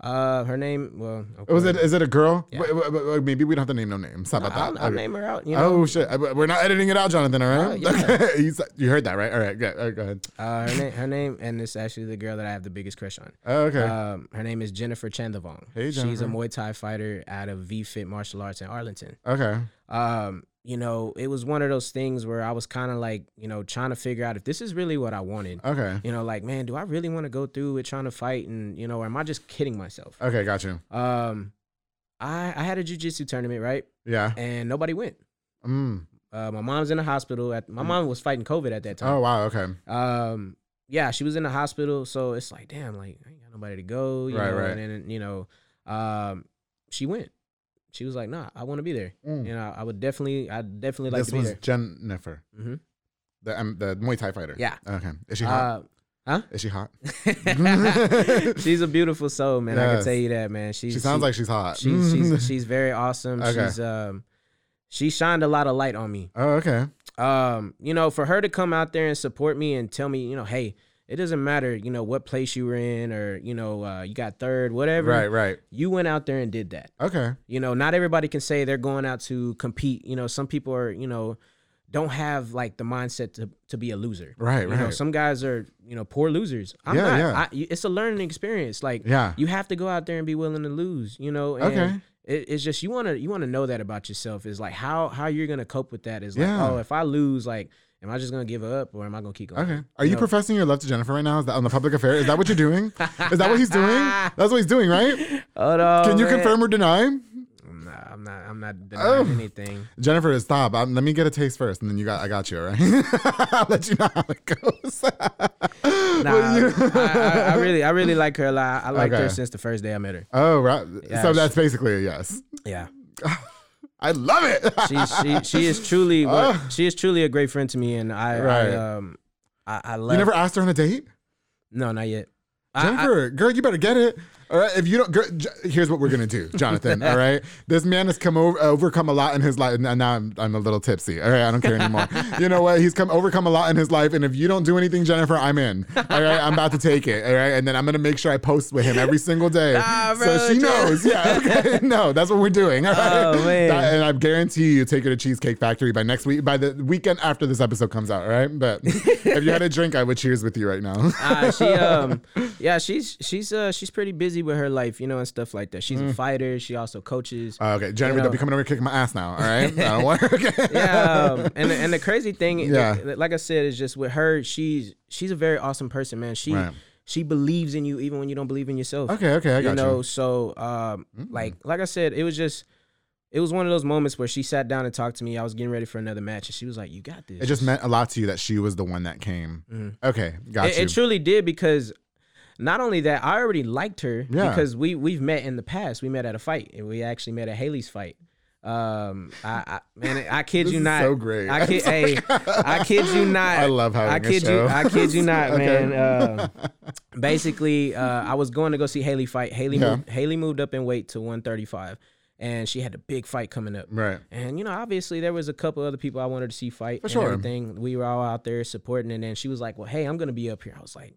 Uh, her name. Well, okay. Was it? Is it a girl? Yeah. Wait, wait, wait, maybe we don't have to name no names. How No, about I'll, that? I'll Okay. name her out. You know. Oh shit! I- We're not editing it out, Jonathan. All right. Oh, yeah. (laughs) You, you heard that, right? All right. Go, all right, go ahead. Uh, her name, her name, and it's actually the girl that I have the biggest crush on. Oh, okay. Um, her name is Jennifer Chandavong. Hey, She's a Jennifer. Muay Thai fighter out of V Fit Martial Arts in Arlington. okay. um, you know, it was one of those things where I was kind of like, you know, trying to figure out if this is really what I wanted. Okay. You know, like, man, do I really want to go through with trying to fight, and you know, or am I just kidding myself? Okay. Got you. Um, I I had a jujitsu tournament, right, Yeah. and nobody went. Mm. Uh, my mom's in the hospital. At my mom was fighting COVID at that time. Oh wow. Okay. Um, yeah, she was in the hospital, so it's like, damn, like I ain't got nobody to go. You Right, know, right. And then you know, um, she went. She was like, nah, I want to be there. Mm. And I, I would definitely, I'd definitely like this to be was there. Jennifer, Mhm. the um, the Muay Thai fighter. Yeah. Okay. Is she hot? Uh, Is she hot? (laughs) she's a beautiful soul, man. I can tell you that, man. She's, She sounds she- like she's hot. she's she's (laughs) she's very awesome. Okay. She's um she shined a lot of light on me. oh, okay. Um, you know, for her to come out there and support me and tell me, you know, hey, it doesn't matter, you know, what place you were in or you know, uh, you got third, whatever. Right. Right. You went out there and did that. Okay. You know, not everybody can say they're going out to compete. You know, some people are, you know, don't have like the mindset to to be a loser. Right. You know, Right. some guys are, you know, poor losers. I'm Yeah, not. yeah. I, it's a learning experience. Like, Yeah. you have to go out there and be willing to lose. You know. And Okay. It, it's just you want to you want to know that about yourself. Is like how how you're gonna cope with that. Is like, Yeah. oh, if I lose, like, am I just gonna give up or am I gonna keep going? Okay. Are you, know? professing your love to Jennifer right now? Is that on the public affair? Is that what you're doing? Is that what he's doing? (laughs) That's what he's doing, right? Hold on. Can you man. confirm or deny? Nah, I'm not. I'm not denying Oh. anything. Jennifer, stop. Um, let me get a taste first, and then you got. I got you. All right. (laughs) I'll let you know how it goes. Nah, you- I, I, I really, I really like her a lot. I liked her since the first day I met her. oh, right. Yeah, so she- that's basically a yes. Yeah, (laughs) I love it. she, she, she (laughs) is truly, what, Oh. she is truly a great friend to me, and I, Right. I um, I, I love. you never asked her on a date, No, not yet. I- I- Jennifer. girl, you better get it. All right. If you don't, girl, here's what we're gonna do, Jonathan. all right. This man has come over, overcome a lot in his life, and now I'm, I'm a little tipsy. All right. I don't care anymore. (laughs) you know what? He's come overcome a lot in his life, and if you don't do anything, Jennifer, I'm in. All right. I'm about to take it. All right. And then I'm gonna make sure I post with him every single day, Nah, (laughs) so she knows. Yeah. Okay. (laughs) no, that's what we're doing. All right. Oh, man. That- and I guarantee you, take her to Cheesecake Factory by next week, by the weekend after this episode comes out. All right. But if you had a drink, I would cheers with you right now. uh, she um yeah she's she's uh she's pretty busy with her life you know and stuff like that she's Mm. a fighter she also coaches Oh, okay, Jennifer, You don't know. be coming over here kicking my ass now. All right, I don't want. Okay. (laughs) yeah um, and the- and the crazy thing Yeah. like- like I said is just with her she's she's a very awesome person man she Right. she believes in you even when you don't believe in yourself Okay. Okay. I got you you. know so um like like I said it was just it was one of those moments where she sat down and talked to me I was getting ready for another match and she was like you got this It just meant a lot to you that she was the one that came. Okay, got Mm-hmm. it, you. it truly did because not only that, I already liked her Yeah. because we we've met in the past. We met at a fight, and we actually met at Haley's fight. Um, I, I man, I kid you not. so great. I kid, (laughs) hey, I kid you (laughs) not. I love having I kid you. I kid you not, (laughs) Okay. man. Uh, basically, uh, I was going to go see Haley fight. Haley Yeah. moved, Haley moved up in weight to 135. and she had a big fight coming up. Right. And you know, obviously there was a couple other people I wanted to see fight For and sure. everything. We were all out there supporting, and then she was like, "Well, hey, I'm gonna be up here." I was like,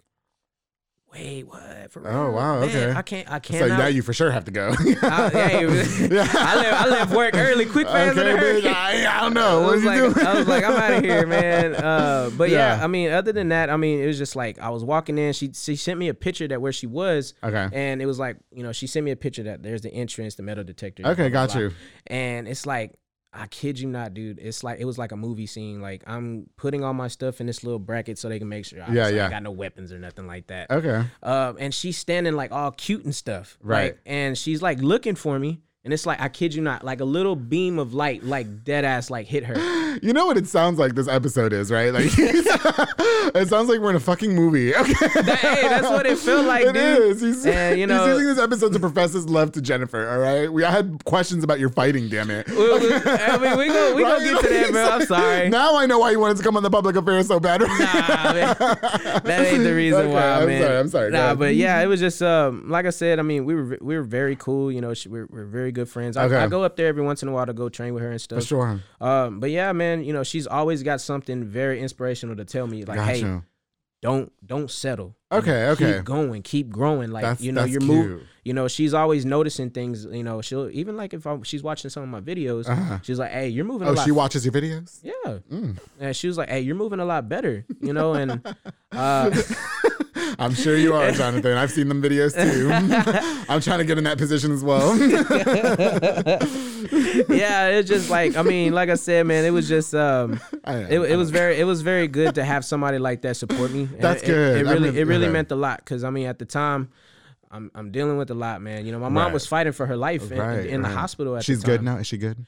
"Wait, what? For Oh, real? wow, Man, okay. I can't. I can't." So now you for sure have to go. (laughs) I, hey, (laughs) (laughs) I left. I left work early. Quick, fast, okay, bitch, I, I don't know. I What was you like, doing? I was like, I'm out of here, man. Uh, but yeah. Yeah. I mean, other than that, I mean, it was just like I was walking in. She she sent me a picture that where she was, Okay. and it was like, you know, she sent me a picture that there's the entrance, the metal detector. Okay, got blah. you. And it's like, I kid you not, dude. It's like it was like a movie scene. Like I'm putting all my stuff in this little bracket so they can make sure I, Yeah, yeah. got no weapons or nothing like that. Okay. Um, and she's standing like all cute and stuff. Right. Like, and she's like looking for me. And it's like, I kid you not, like a little beam of light, like dead ass, like hit her. (gasps) You know what it sounds like this episode is, right? Like (laughs) it sounds like we're in a fucking movie. (laughs) Okay. That- hey, that's what it felt like, (laughs) It dude. is. He's, And, you know- he's using this episode to profess his love to Jennifer. All right. We I had questions about your fighting. Damn it. We, we, I mean, we go, we Right? gonna get to that, bro. I'm sorry. Now I know why you wanted to come on the public affairs so bad. Nah, man. That ain't the reason Okay, why, I'm man. sorry, I'm sorry, Nah, but yeah, it was just um, like I said. I mean, we were we were very cool. You know, she, we're, we're very good friends. I, Okay. I go up there every once in a while to go train with her and For stuff. sure. Um, but yeah, man, you know, she's always got something very inspirational to tell me. Like, hey, don't don't settle. Okay, okay. Keep going, keep growing. Like That's- you know, you're moving. You know, she's always noticing things. You know, she'll even like if I, she's watching some of my videos, Uh-huh. she's like, "Hey, you're moving a Oh, lot." she watches your videos? yeah, Mm. and she was like, "Hey, you're moving a lot better." You know, and uh, (laughs) (laughs) I'm sure you are, Jonathan. I've seen them videos too. (laughs) I'm trying to get in that position as well. (laughs) yeah, it's just like I mean, like I said, man, it was just um, it, it was very it was very good to have somebody like that support me. And That's it- good. It, I really mean, it really okay. meant a lot because I mean at the time. I'm, I'm dealing with a lot, man. You know, my mom Right. was fighting for her life in, Right, in the right. hospital at She's the time. good now. Is she good?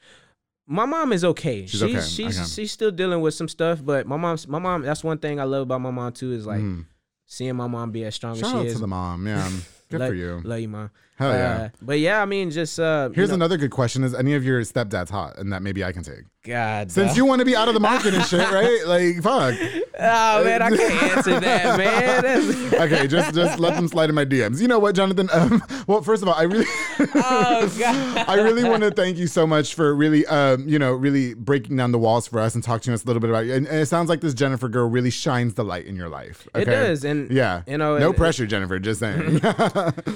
My mom is okay. She's She's okay, she's okay. she's still dealing with some stuff, but my mom's my mom. That's one thing I love about my mom too is like Mm. Seeing my mom be as strong Shout as she out is. to the mom. Yeah. Um, (laughs) good love, for you. Love you, mom. Hell yeah. Uh, but yeah, I mean, just uh, you Here's know- another good question: Is any of your stepdads hot, and that maybe I can take? God. Since you want to be out of the market and shit, right? (laughs) Like, fuck. Oh man, I can't answer that, (laughs) man. That's, Okay, just just let them slide in my DMs. You know what, Jonathan? (laughs) Um, well, first of all, I really, oh god. I really want to thank you so much for really, um, you know, really breaking down the walls for us and talking to us a little bit about you. And, and it sounds like this Jennifer girl really shines the light in your life. It does, and Yeah. you know, no and- pressure, Jennifer. Just saying.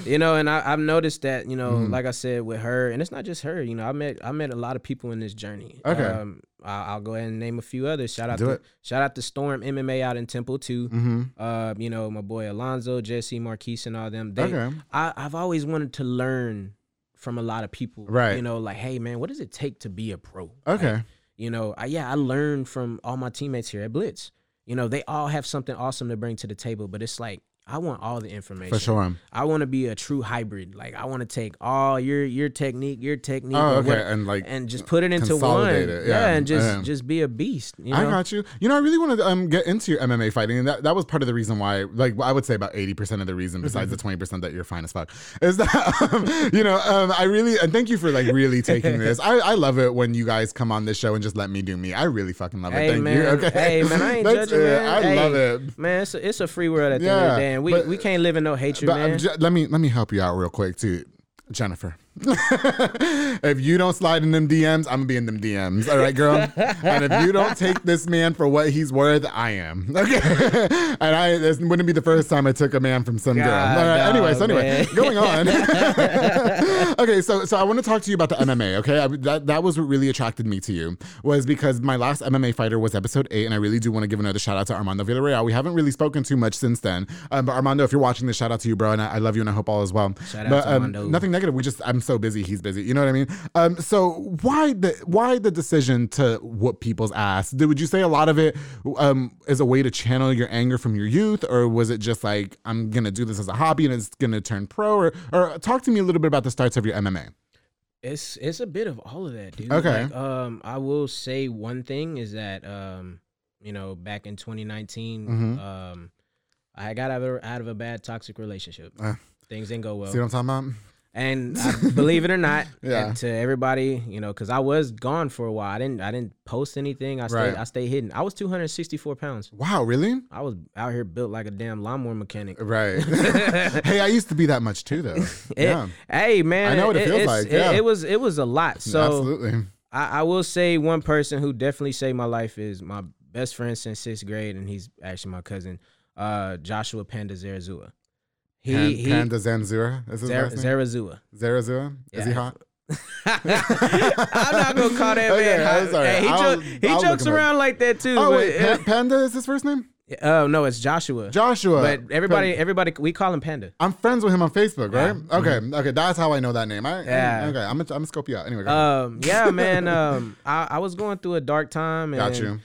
You know, and I, I've noticed that you know, Mm-hmm. like I said with her, and it's not just her. You know, I met I met a lot of people in this journey. Okay. Um, I'll, I'll go ahead and name a few others. Shout out Do to it. shout out to Storm MMA out in Temple too. hmm Uh, you know, my boy Alonzo, Jesse, Marquise, and all them. They, Okay. I, I've always wanted to learn from a lot of people. Right. You know, like, hey man, what does it take to be a pro? Okay. Like, you know, I, yeah, I learned from all my teammates here at Blitz. You know, they all have something awesome to bring to the table, but it's like I want all the information. For sure. I want to be a true hybrid. Like I want to take all your your technique, your technique, Oh, okay. what- and like, and just put it into one. it, yeah, and just yeah. just be a beast. You I got you. You know, I really want to um, get into your MMA fighting, and that, that was part of the reason why. Like, I would say about eighty percent of the reason, besides the twenty percent that you're fine as fuck, is that (laughs) um, you know, um, I really and thank you for like really taking this. I, I love it when you guys come on this show and just let me do me. I really fucking love it. Hey Thank man, you. Okay. hey man, I ain't (laughs) That's judging, it. man. I Hey, love it. man. It's a, it's a free world at the end of the day, and we, but- we can't live in no hatred, But man. j- let me let me help you out real quick too, Jennifer. (laughs) if you don't slide in them DMs, I'm gonna be in them DMs. All right, girl. and if you don't take this man for what he's worth, I am. (laughs) Okay. and I this wouldn't be the first time I took a man from some girl. All right. no, anyway, so anyway, going on. (laughs) okay, so so I want to talk to you about the MMA. Okay, I, that that was what really attracted me to you was because my last MMA fighter was episode eight, and I really do want to give another shout out to Armando Villarreal. We haven't really spoken too much since then, um, but Armando, if you're watching this, shout out to you, bro, and I, I love you, and I hope all is well. Shout out but, to um, Armando. nothing negative. We just I'm so busy. He's busy. You know what I mean? Um, so why the why the decision to whoop people's ass? Did, would you say a lot of it um, is a way to channel your anger from your youth, or was it just like I'm gonna do this as a hobby and it's gonna turn pro? Or or talk to me a little bit about the starts of your MMA. It's it's a bit of all of that, dude. Okay. Like, um, I will say one thing is that um, you know, back in 2019, Mhm. um, I got out of a, out of a bad toxic relationship. Uh, Things didn't go well. See what I'm talking about? And (laughs) I, believe it or not, Yeah. to everybody, you know, because I was gone for a while. I didn't I didn't post anything. I stayed Right. I stayed hidden. I was 264 pounds. Wow, really? I was out here built like a damn lawnmower mechanic. Right. (laughs) hey, I used to be that much too, though. (laughs) It- yeah, Hey man, I know what it feels it's- like, It, yeah. it was it was a lot. So absolutely. I, I will say one person who definitely saved my life is my best friend since sixth grade, and he's actually my cousin, uh, Joshua Panda Zarazua. He Pan, he Panda Zanzura is his Zar- last name? Zarazua. Zarazua? Is he hot? (laughs) I'm not gonna call that Okay, man. Hot. Hey, he I'll- jo- he I'll jokes him up. around like that too. Oh but, wait, Pa- Panda is his first name? oh no, it's Joshua. Joshua. but everybody, Pan- everybody, we call him Panda. I'm friends with him on Facebook, right? Yeah. Okay, okay, that's how I know that name. I, Yeah. Okay, I'm gonna, I'm gonna scope you out. Anyway, go. Um, yeah, man. Um, (laughs) I, I was going through a dark time, and got you.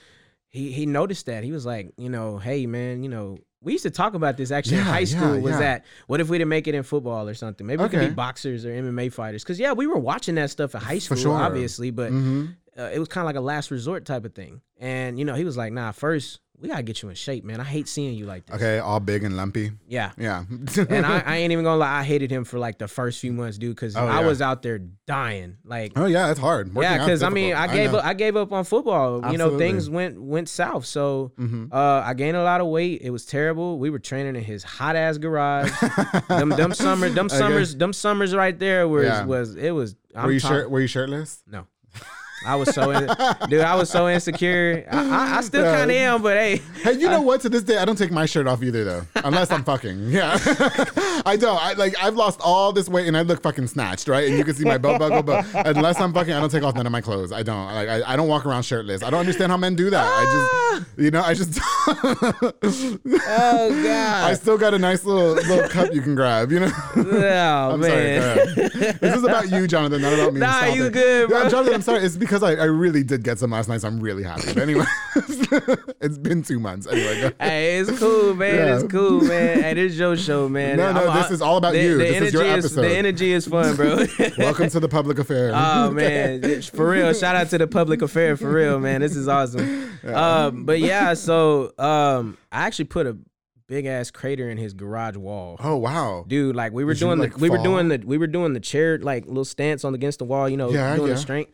he he noticed that he was like, you know, hey man, you know, we used to talk about this actually in Yeah, high yeah, school. was yeah. that what if we didn't make it in football or something? Maybe we could be boxers or MMA fighters. Because yeah, we were watching that stuff in high school, sure. obviously, but hmm uh, it was kind of like a last resort type of thing. And you know, he was like, nah, first we gotta get you in shape, man. I hate seeing you like this. Okay, all big and lumpy. Yeah. Yeah. And I, (laughs) I ain't even gonna lie, I hated him for like the first few months, dude, because Oh, I yeah. was out there dying. Like oh yeah, it's hard. Working yeah, because I mean, I gave know. up. I gave up on football. You know, things went went south. So Mhm. uh, I gained a lot of weight. It was terrible. We were training in his hot ass garage. (laughs) them them summer them Okay. summers them summers right there was Yeah. was it was. I'm Were you talk- shirt? Were you shirtless? No. I was so in, dude. I was so insecure. I, I, I still Yeah. kind of am, but hey, Hey, you know what? To this day, I don't take my shirt off either, though, unless I'm fucking. (laughs) Yeah, I don't. I like I've lost all this weight and I look fucking snatched, right? And you can see my belt buckle, but unless I'm fucking, I don't take off none of my clothes. I don't. Like I, I don't walk around shirtless. I don't understand how men do that. I just, ah. you know, I just. oh god, (laughs) I still got a nice little little cup you can grab. You know. oh (laughs) I'm sorry. man. Ahead. This is about you, Jonathan, not about me. Nah, Stop you it. good, Yeah. Jonathan, I'm sorry. It's because I, I really did get some last night, so I'm really happy. But anyway, (laughs) it's been two months. Anyway. Hey, it's cool, man. Yeah. It's cool, man. Hey, this is your show, man. No, no, I'm- this is all about the, you. The This energy is your episode. the energy is fun, bro. (laughs) Welcome to the public affair. Oh man, for real! Shout out to the public affair for real, man. This is awesome. Um, but yeah, so um, I actually put a big ass crater in his garage wall. oh wow. Dude, like we were Did you, doing like, the we were doing the we were doing the chair like little stance on against the wall, you know, Yeah, doing yeah. the strength.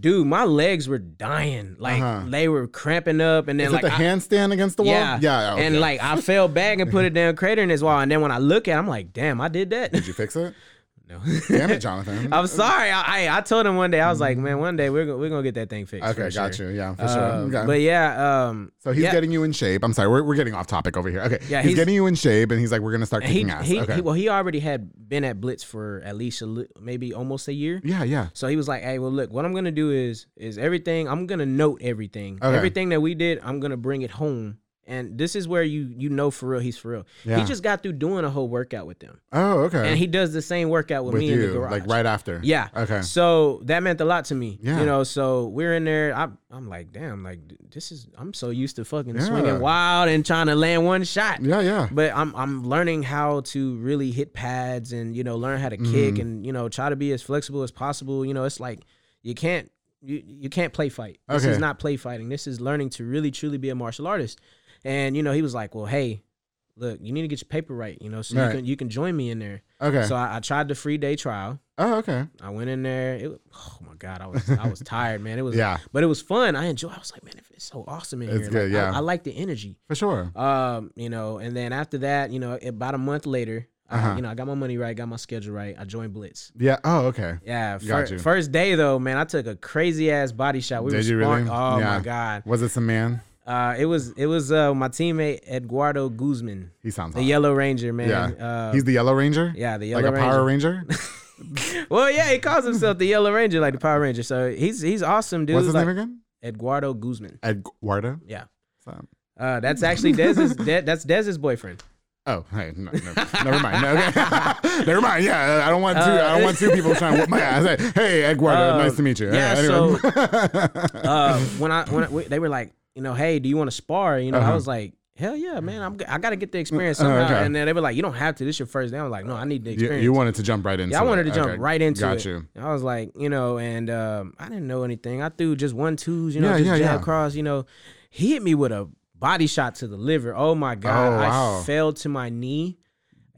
Dude, my legs were dying. Like Uh-huh. they were cramping up and then Is like the I- handstand against the wall? yeah, Yeah. okay. And like I fell back and put it down crater in his wall. And then when I look at it, I'm like, damn, I did that. did you fix it? (laughs) no. Damn it, (laughs) Jonathan. I'm sorry. I, I I told him one day I was like, man, one day we're gonna we're gonna get that thing fixed. okay, got sure. you. Yeah, for Um, sure. Okay. But yeah, um, so he's yeah, getting you in shape. I'm sorry, we're, we're getting off topic over here. Okay. Yeah, he's, he's- getting you in shape, and he's like, we're gonna start he, kicking ass. he, okay. he well he already had been at Blitz for at least a li- maybe almost a year. yeah, yeah. So he was like, "Hey, well, look, what I'm gonna do is is everything. I'm gonna note everything. Okay. Everything that we did, I'm gonna bring it home. And this is where you you know for real he's for real. Yeah. He just got through doing a whole workout with them, Oh, okay. and he does the same workout with, with me you, in the garage. like right after. Yeah. Okay. So that meant a lot to me. Yeah. You know, so we're in there. I'm, I'm like, damn, like this is. I'm so used to fucking Yeah. swinging wild and trying to land one shot. Yeah, yeah. But I'm I'm learning how to really hit pads and you know learn how to kick Mhm. and you know try to be as flexible as possible. You know, it's like you can't you, you can't play fight. This Okay. is not play fighting. This is learning to really truly be a martial artist. And you know, he was like, "Well, hey, look, you need to get your paper right. You know, so Right. you can you can join me in there." Okay. So I, I tried the free day trial. oh, okay. I went in there. It, oh my god, I was I was (laughs) tired, man. It was Yeah, but it was fun. I enjoyed. I was like, man, it's so awesome in It's here. good, Like, yeah. I, like the energy. for sure. Um, you know, and then after that, you know, about a month later, Uh-huh. I, you know, I got my money right, got my schedule right. I joined Blitz. Yeah. Oh, okay. Yeah, Got fir- you. first day though, man, I took a crazy ass body shot. We Did were you sparring. really? Oh Yeah. my god. Was it some man? Uh, it was it was uh my teammate Eduardo Guzman, He sounds the hot. Yellow Ranger, man. Yeah. Uh, He's the Yellow Ranger. yeah, the Yellow Ranger like Yellow a Power Ranger. (laughs) Well, yeah, he calls himself the Yellow Ranger, like the Power Ranger. So he's he's awesome, dude. What's his Like, name again? Eduardo Guzman. Eduardo. Yeah. So- Uh, that's actually Dez's. De- that's Dez's boyfriend. Oh, hey, no, no, never mind. No, okay. (laughs) never mind. Yeah, I don't want two. I don't want two people trying to whip my ass. Hey, hey Eduardo, Uh, nice to meet you. yeah, anyway. (laughs) Uh, when I when I, they were like, you know, hey, do you want to spar? You know, I Uh-huh. was like, hell yeah, man. I'm I got to get the experience Uh, somehow. okay. And then they were like, you don't have to. This your first day. I was like, no, I need the you, experience. you wanted to jump right into yeah, I wanted it. to jump Okay, right into got it. you. I was like, you know, and um, I didn't know anything. I threw just one twos, you know, Yeah, just yeah, jab yeah. cross. You know, he hit me with a body shot to the liver. Oh my god! Oh, wow. I fell to my knee,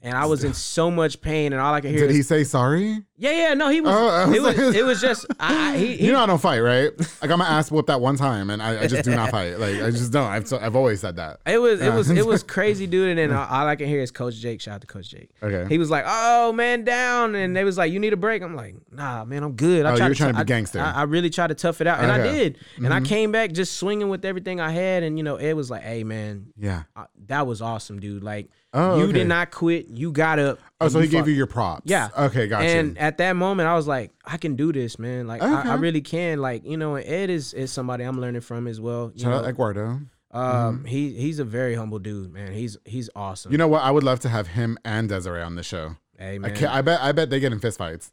and I was in so much pain, and all I could hear. Did is, he say sorry? Yeah, yeah, no, he was. Oh, I was it was. like- (laughs) it was just. I, I- he, he, You know I don't fight, right? I got my ass whooped that one time, and I, I just do not (laughs) fight. Like I just don't. I've I've always said that. It was it was it was (laughs) crazy, dude. And then all, I can hear is Coach Jake. Shout out to Coach Jake. Okay. He was like, "Oh man, down," and they was like, "You need a break." I'm like, "Nah, man, I'm good." I Oh, tried you were trying to be I- gangster. I, I really tried to tough it out, and I Okay. Mm-hmm. did. And I came back just swinging with everything I had, and you know, Ed was like, "Hey, man, Yeah. uh, that was awesome, dude. Like, Oh, you okay. did not quit. You got up. Oh, so he gave you your props. Yeah. Okay, got and at that moment, I was like, I can do this, man. Like, I, I really can. Like, you know, and Ed is is somebody I'm learning from as well. You Shout know, out Eduardo. um, he he's a very humble dude, man. He's he's awesome. You know what? I would love to have him and Desiree on the show. hey I, can't, I bet. I bet they get in fistfights.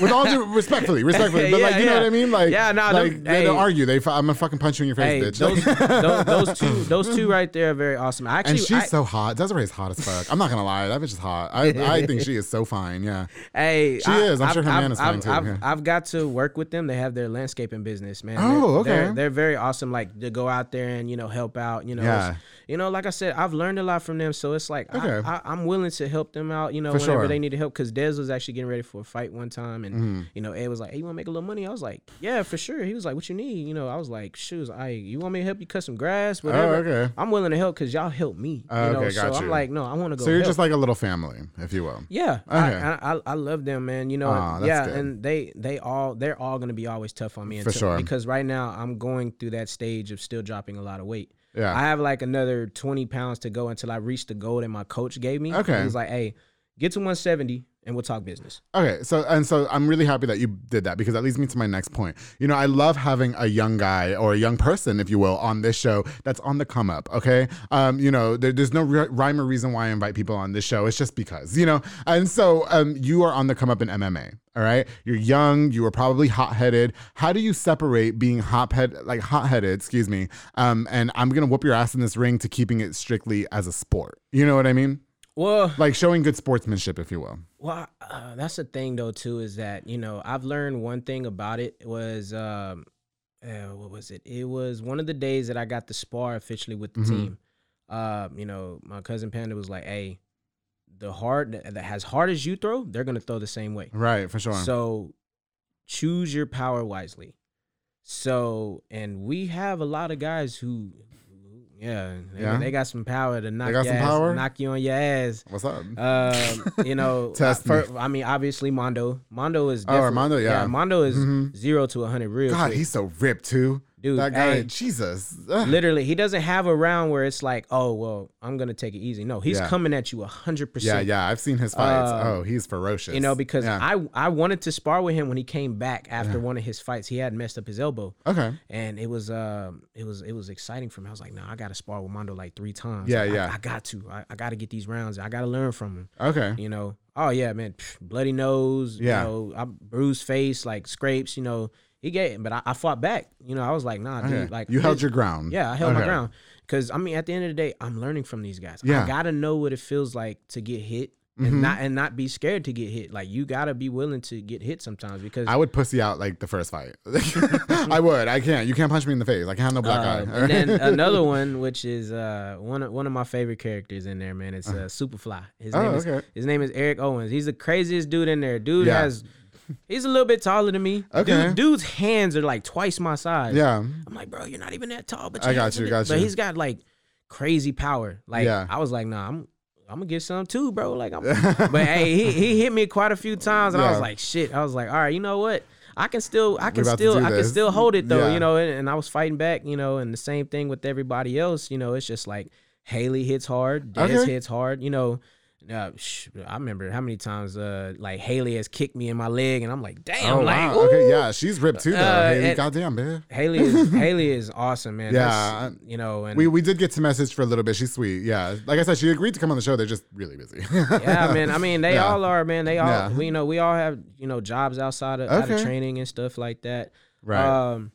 With all due respectfully, (laughs) respectfully, but like Yeah, you know yeah. what I mean? Like, Yeah, nah, like them- they, hey. will argue. They, I'm gonna fucking punch you in your hey, face, bitch. those, Like- (laughs) those those two those two right there are very awesome. I actually, and she's I- so hot. Desiree's hot as fuck. I'm not gonna lie, that bitch is hot. I, I think she is so fine. Yeah. (laughs) hey, She I- is. I'm I've- sure her I've- man is fine I've, too, I've, yeah. I've got to work with them. They have their landscaping business, man. Oh, They're- They're, okay. they're very awesome. Like to go out there and you know help out. You know, Yeah. you know, like I said, I've learned a lot from them. So it's like Okay. I, I'm willing to help them out. You know, For whenever sure. they need help. Because Dez was actually getting ready for a fight one time, and Mm-hmm. you know, Ed was like, "Hey, you want to make a little money?" I was like, "Yeah, for sure." He was like, "What you need?" You know, I was like, "Shoes, I you want me to help you cut some grass, whatever." okay. I'm willing to help because y'all help me. Oh, you know, okay, so got I'm like, no, I want to go. So you're help. just like a little family, if you will. Yeah, Okay. I, I, I love them, man. You know, that's yeah, good. and they they all they're all gonna be always tough on me For sure. because right now I'm going through that stage of still dropping a lot of weight. Yeah. I have like another 20 pounds to go until I reach the goal that my coach gave me. Okay. he's like, hey, get to 170 and we'll talk business. Okay, so and so I'm really happy that you did that because that leads me to my next point. You know, I love having a young guy or a young person, if you will, on this show that's on the come up. Okay, um, you know, there, there's no rhyme or reason why I invite people on this show. It's just because, you know, and so um, you are on the come up in MMA. All right, you're young. You were probably hot headed. How do you separate being hot head like hot headed? Excuse me. Um, and I'm gonna whoop your ass in this ring to keeping it strictly as a sport. You know what I mean? Well, Like showing good sportsmanship, if you will. Well, uh, that's the thing though too is that you know I've learned one thing about it was um, uh, what was it? It was one of the days that I got to spar officially with the Mhm. team. Um, you know, my cousin Panda was like, "Hey, the hard that as hard as you throw, they're gonna throw the same way. Right, for sure. So choose your power wisely." So, and we have a lot of guys who, yeah, they, Yeah? they got some power to knock got your ass, power? knock you on your ass. What's up? Um, (laughs) you know, Test for- I mean, obviously Mondo. Mondo is Oh, definitely- Armando, yeah. Mondo is Mhm. zero to hundred real God, quick. he's so ripped too. Dude, that guy, hey. Jesus. Ugh. Literally, he doesn't have a round where it's like, oh well, I'm gonna take it easy. No, he's Yeah. coming at you hundred percent. yeah. Yeah, I've seen his fights. Uh, oh, he's ferocious. You know, because yeah. I I wanted to spar with him when he came back after one of his fights. He had messed up his elbow, okay. and it was um it was it was exciting for me. I was like, nah, I got to spar with Mondo like three times. Yeah, Like, yeah. I, got to. I, I got to get these rounds. I got to learn from him. Okay. you know oh yeah man pff, bloody nose Yeah. you know I bruised face like scrapes you know he gave but I, I fought back you know I was like nah Okay. dude like you held your ground. yeah I held my ground because I mean at the end of the day I'm learning from these guys Yeah. I gotta know what it feels like to get hit Mhm. and not and not be scared to get hit like you gotta be willing to get hit sometimes because I would pussy out like the first fight. (laughs) I would. I can't. You can't punch me in the face. I can't have no black Uh, eye. and then (laughs) another one, which is uh, one of one of my favorite characters in there, man. It's uh, Superfly. His Oh, name is okay. his name is Eric Owens. He's the craziest dude in there. Dude Yeah. has he's a little bit taller than me. Okay. Dude, dude's hands are like twice my size. yeah. I'm like, bro, you're not even that tall, but I got you, got big." But he's got like crazy power. Like Yeah. I was like, nah, I'm I'm gonna get some too, bro. Like, I'm, (laughs) but hey, he he hit me quite a few times, and I was like, shit. I was like, all right, you know what? I can still, I can still, I can still hold it though, Yeah. you know. And, and I was fighting back, you know. And the same thing with everybody else, you know. It's just like Haley hits hard, Dez Okay. hits hard, you know. Uh, sh- I remember how many times uh like Haley has kicked me in my leg, and I'm like, damn, Oh like, wow. Okay. Yeah. She's ripped too, though. Uh, Haley, goddamn, man. Haley is (laughs) Haley is awesome, man. Yeah, That's, you know, and We we did get to message for a little bit. She's sweet. Yeah. Like I said, she agreed to come on the show. They're just really busy. yeah, man. I mean, they (laughs) Yeah. all are, man. They all, Yeah. we, you know, we all have, you know, jobs outside of, out of training and stuff like that. right. Um,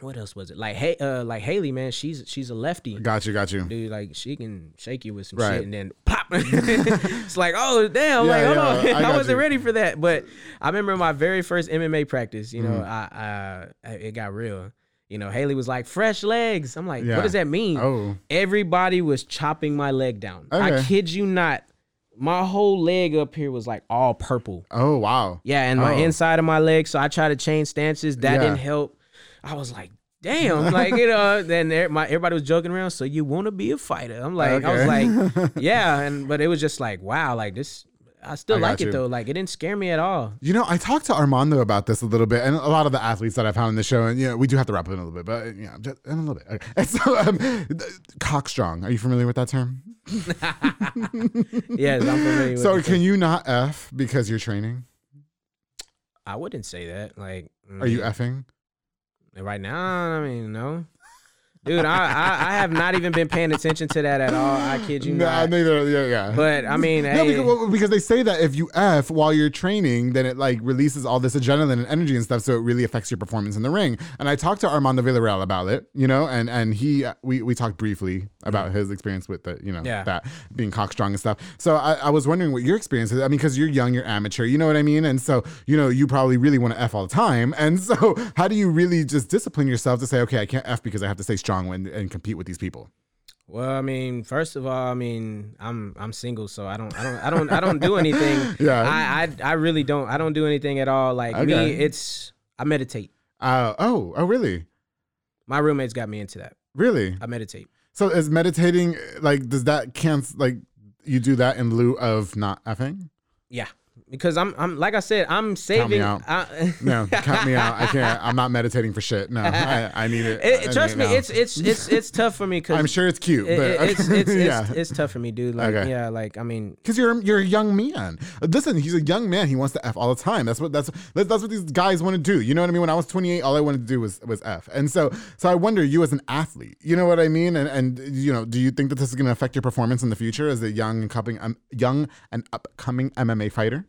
what else was it? Like, hey, uh, like Haley, man. She's she's a lefty. got you. Got you. Dude, like she can shake you with some Right. shit and then. (laughs) it's like, oh damn, Yeah, like hold yeah, on, I (laughs) I, wasn't you. ready for that. But I remember my very first MMA practice. You know, Mhm. I, I it got real. You know, Haley was like, fresh legs. I'm like, Yeah. what does that mean? Oh. Everybody was chopping my leg down. I kid you not. my whole leg up here was like all purple. Oh wow. Yeah, and my Oh. inside of my leg. So I tried to change stances. That Yeah. didn't help. I was like, damn, (laughs) like you know. Then there- my everybody was joking around. So you want to be a fighter? I'm like, I was like, (laughs) yeah, and but it was just like, wow, like this. I still I like it you. though. Like it didn't scare me at all. You know, I talked to Armando about this a little bit, and a lot of the athletes that I've had on the show, and you know, we do have to wrap up in a little bit, but yeah, just in a little bit. Okay. And (laughs) so, um, cock strong. Are you familiar with that term? Yes, I'm familiar. with So, can you not f because you're training? I wouldn't say that. Like, Are you mm, effing? Right now? I mean, no. Dude, I, I I have not even been paying attention to that at all. I kid you No, not. neither. Yeah, yeah. But I mean, No, hey, because, well, because they say that if you F while you're training, then it like releases all this adrenaline and energy and stuff, so it really affects your performance in the ring. And I talked to Armando Villarreal about it, you know, and and he uh, we we talked briefly about his experience with the you know Yeah. that being cock strong and stuff. So I, I was wondering what your experience is. I mean, because you're young, you're amateur, you know what I mean, and so you know you probably really want to F all the time. And so (laughs) how do you really just discipline yourself to say, okay, I can't F because I have to stay strong when and compete with these people? Well, I mean, first of all, I mean, I'm I'm single, so I don't I don't I don't I don't do (laughs) anything. Yeah. I I, I really don't. I don't do anything at all. Like me, Okay. it's I meditate. Uh, oh, oh, really, My roommates got me into that. really. I meditate. So is meditating like does that cancel like you do that in lieu of not effing? Yeah, because I'm I'm like I said, I'm saving. Count me out. I, (laughs) No, count me out. I can't. I'm not meditating for shit. No, I, I need it. It- I trust need me, it it's it's it's it's tough for me (laughs) because I'm sure it's cute, it, but it- it's (laughs) it's, it's, yeah. it's tough for me, dude. Like Okay. yeah, like I mean, Because you're you're a young man. Listen, he's a young man. He wants to f all the time. That's what that's that's, that's what these guys want to do. You know what I mean? When I was 28, all I wanted to do was was f. And so so I wonder, you as an athlete, you know what I mean? And and you know, do you think that this is going to affect your performance in the future as a young and coming um, young and upcoming MMA fighter?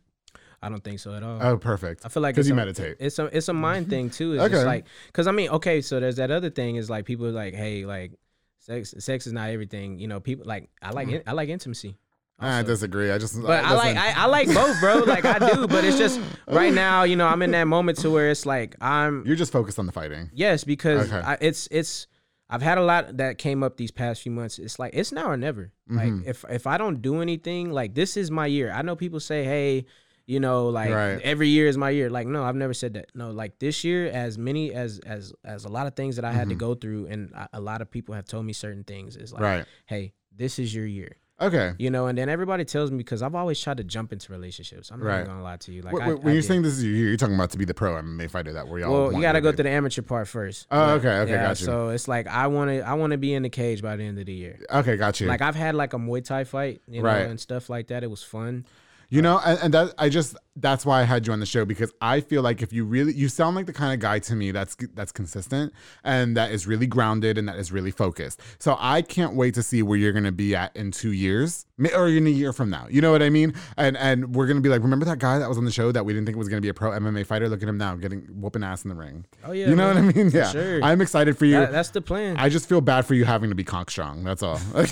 I don't think so at all. Oh, perfect. I feel like because you a- meditate. It's a it's a mind thing too. It's Okay. like because I mean, okay, so there's that other thing is like people are like, hey, like sex sex is not everything. You know, people like I like Mm. I like intimacy. I disagree. I just But I like I, I like both, bro. Like I do, but it's just (laughs) right now, you know, I'm in that moment to where it's like I'm you're just focused on the fighting. yes because Okay. I, it's it's I've had a lot that came up these past few months. It's like it's now or never. Mm-hmm. Like if if I don't do anything, like this is my year. I know people say, hey, you know, like Right. every year is my year. Like no, I've never said that. No, like this year, as many as as as a lot of things that I had to go through, and a, a lot of people have told me certain things. Is like, Mm-hmm. Right. hey, this is your year. Okay. You know, and then everybody tells me because I've always tried to jump into relationships. I'm not Right. even gonna lie to you. Like Wh- I, when I you're did. saying this is your year, you're talking about to be the pro MMA fighter that we all. well, you got to to go through the amateur part first. Oh, okay, okay, yeah, got you. So it's like I want to, I want to be in the cage by the end of the year. Okay, got you. Like I've had like a Muay Thai fight, you know, Right. and stuff like that. It was fun. You know, and, and that I just that's why I had you on the show because I feel like if you really you sound like the kind of guy to me that's that's consistent and that is really grounded and that is really focused. So I can't wait to see where you're going to be at in 2 years or in a year from now. You know what I mean? And and we're going to be like remember that guy that was on the show that we didn't think was going to be a pro MMA fighter? Look at him now getting whooping ass in the ring. Oh yeah, you know man. what I mean? Yeah. sure. I'm excited for you. That- that's the plan. I just feel bad for you having to be conk strong. That's all. (laughs)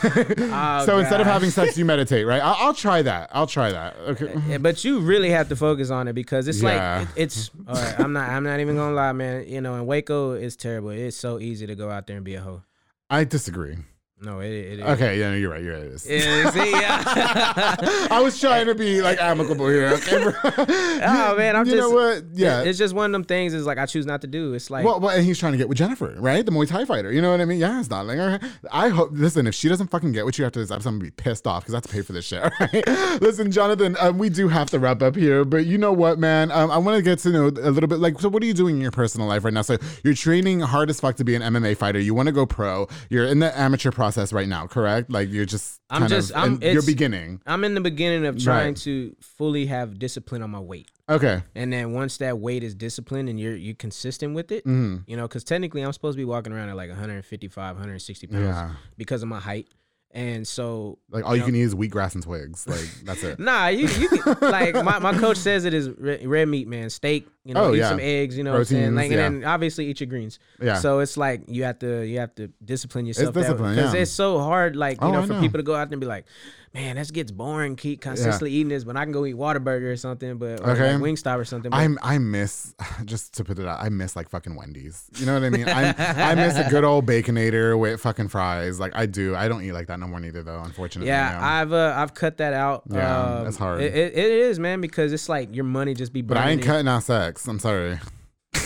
Oh, so instead of having sex, you (laughs) meditate, right? I'll, I'll try that. I'll try that. Okay. Yeah, but you really have to focus on it because it's Yeah. like it- it's. (laughs) All right, I'm not. I'm not even gonna lie, man. You know, in Waco, it's terrible. It's so easy to go out there and be a hoe. I disagree. No, it, it is. Okay, yeah, no, you're right. You're right. It is. Yeah, see, yeah. (laughs) I was trying to be like amicable here. Okay, bro? (laughs) Oh, man, I'm just you know what? Yeah. it's just one of them things. Is like I choose not to do. It's like well, well, and he's trying to get with Jennifer, right? The Muay Thai fighter. You know what I mean? Yeah, it's not like. I hope. Listen, if she doesn't fucking get what you after this episode, I'm gonna be pissed off because I have to pay for this shit. (laughs) Right. Listen, Jonathan, um, we do have to wrap up here, but you know what, man? Um, I want to get to know a little bit. Like, so what are you doing in your personal life right now? So you're training hard as fuck to be an MMA fighter. You want to go pro. You're in the amateur process right now, correct? Like you're just. I'm kind just- Of, I'm- you're beginning. I'm in the beginning of trying Right. to fully have discipline on my weight. Okay. And then once that weight is disciplined and you're you consistent with it, Mm-hmm. you know, because technically I'm supposed to be walking around at like 155, 160 pounds Yeah. because of my height. And so, Like all you can eat is wheatgrass and twigs. Like that's it. (laughs) nah, you you can, like my, my coach says it is red, red meat, man, steak, you know, Oh, eat yeah. some eggs, you know what I'm saying? Like, yeah. and then obviously eat your greens. Yeah. So it's like you have to you have to discipline yourself. It's discipline, because yeah. it's so hard, like you Oh, know, I for know. people to go out there and be like, man, that gets boring. Keep consistently eating this, but I can go eat Whataburger or something, but or Okay. like Wingstop or something. I'm I miss (laughs) just to put it out. I miss like fucking Wendy's. You know what I mean? I I miss a good old baconator with fucking fries. Like I do. I don't eat like that no more neither though. Unfortunately. yeah, know. I've uh, I've cut that out. Yeah, Um, that's hard. It, it, it is, man, because it's like your money just be. but I ain't it. cutting out sex. I'm sorry. (laughs)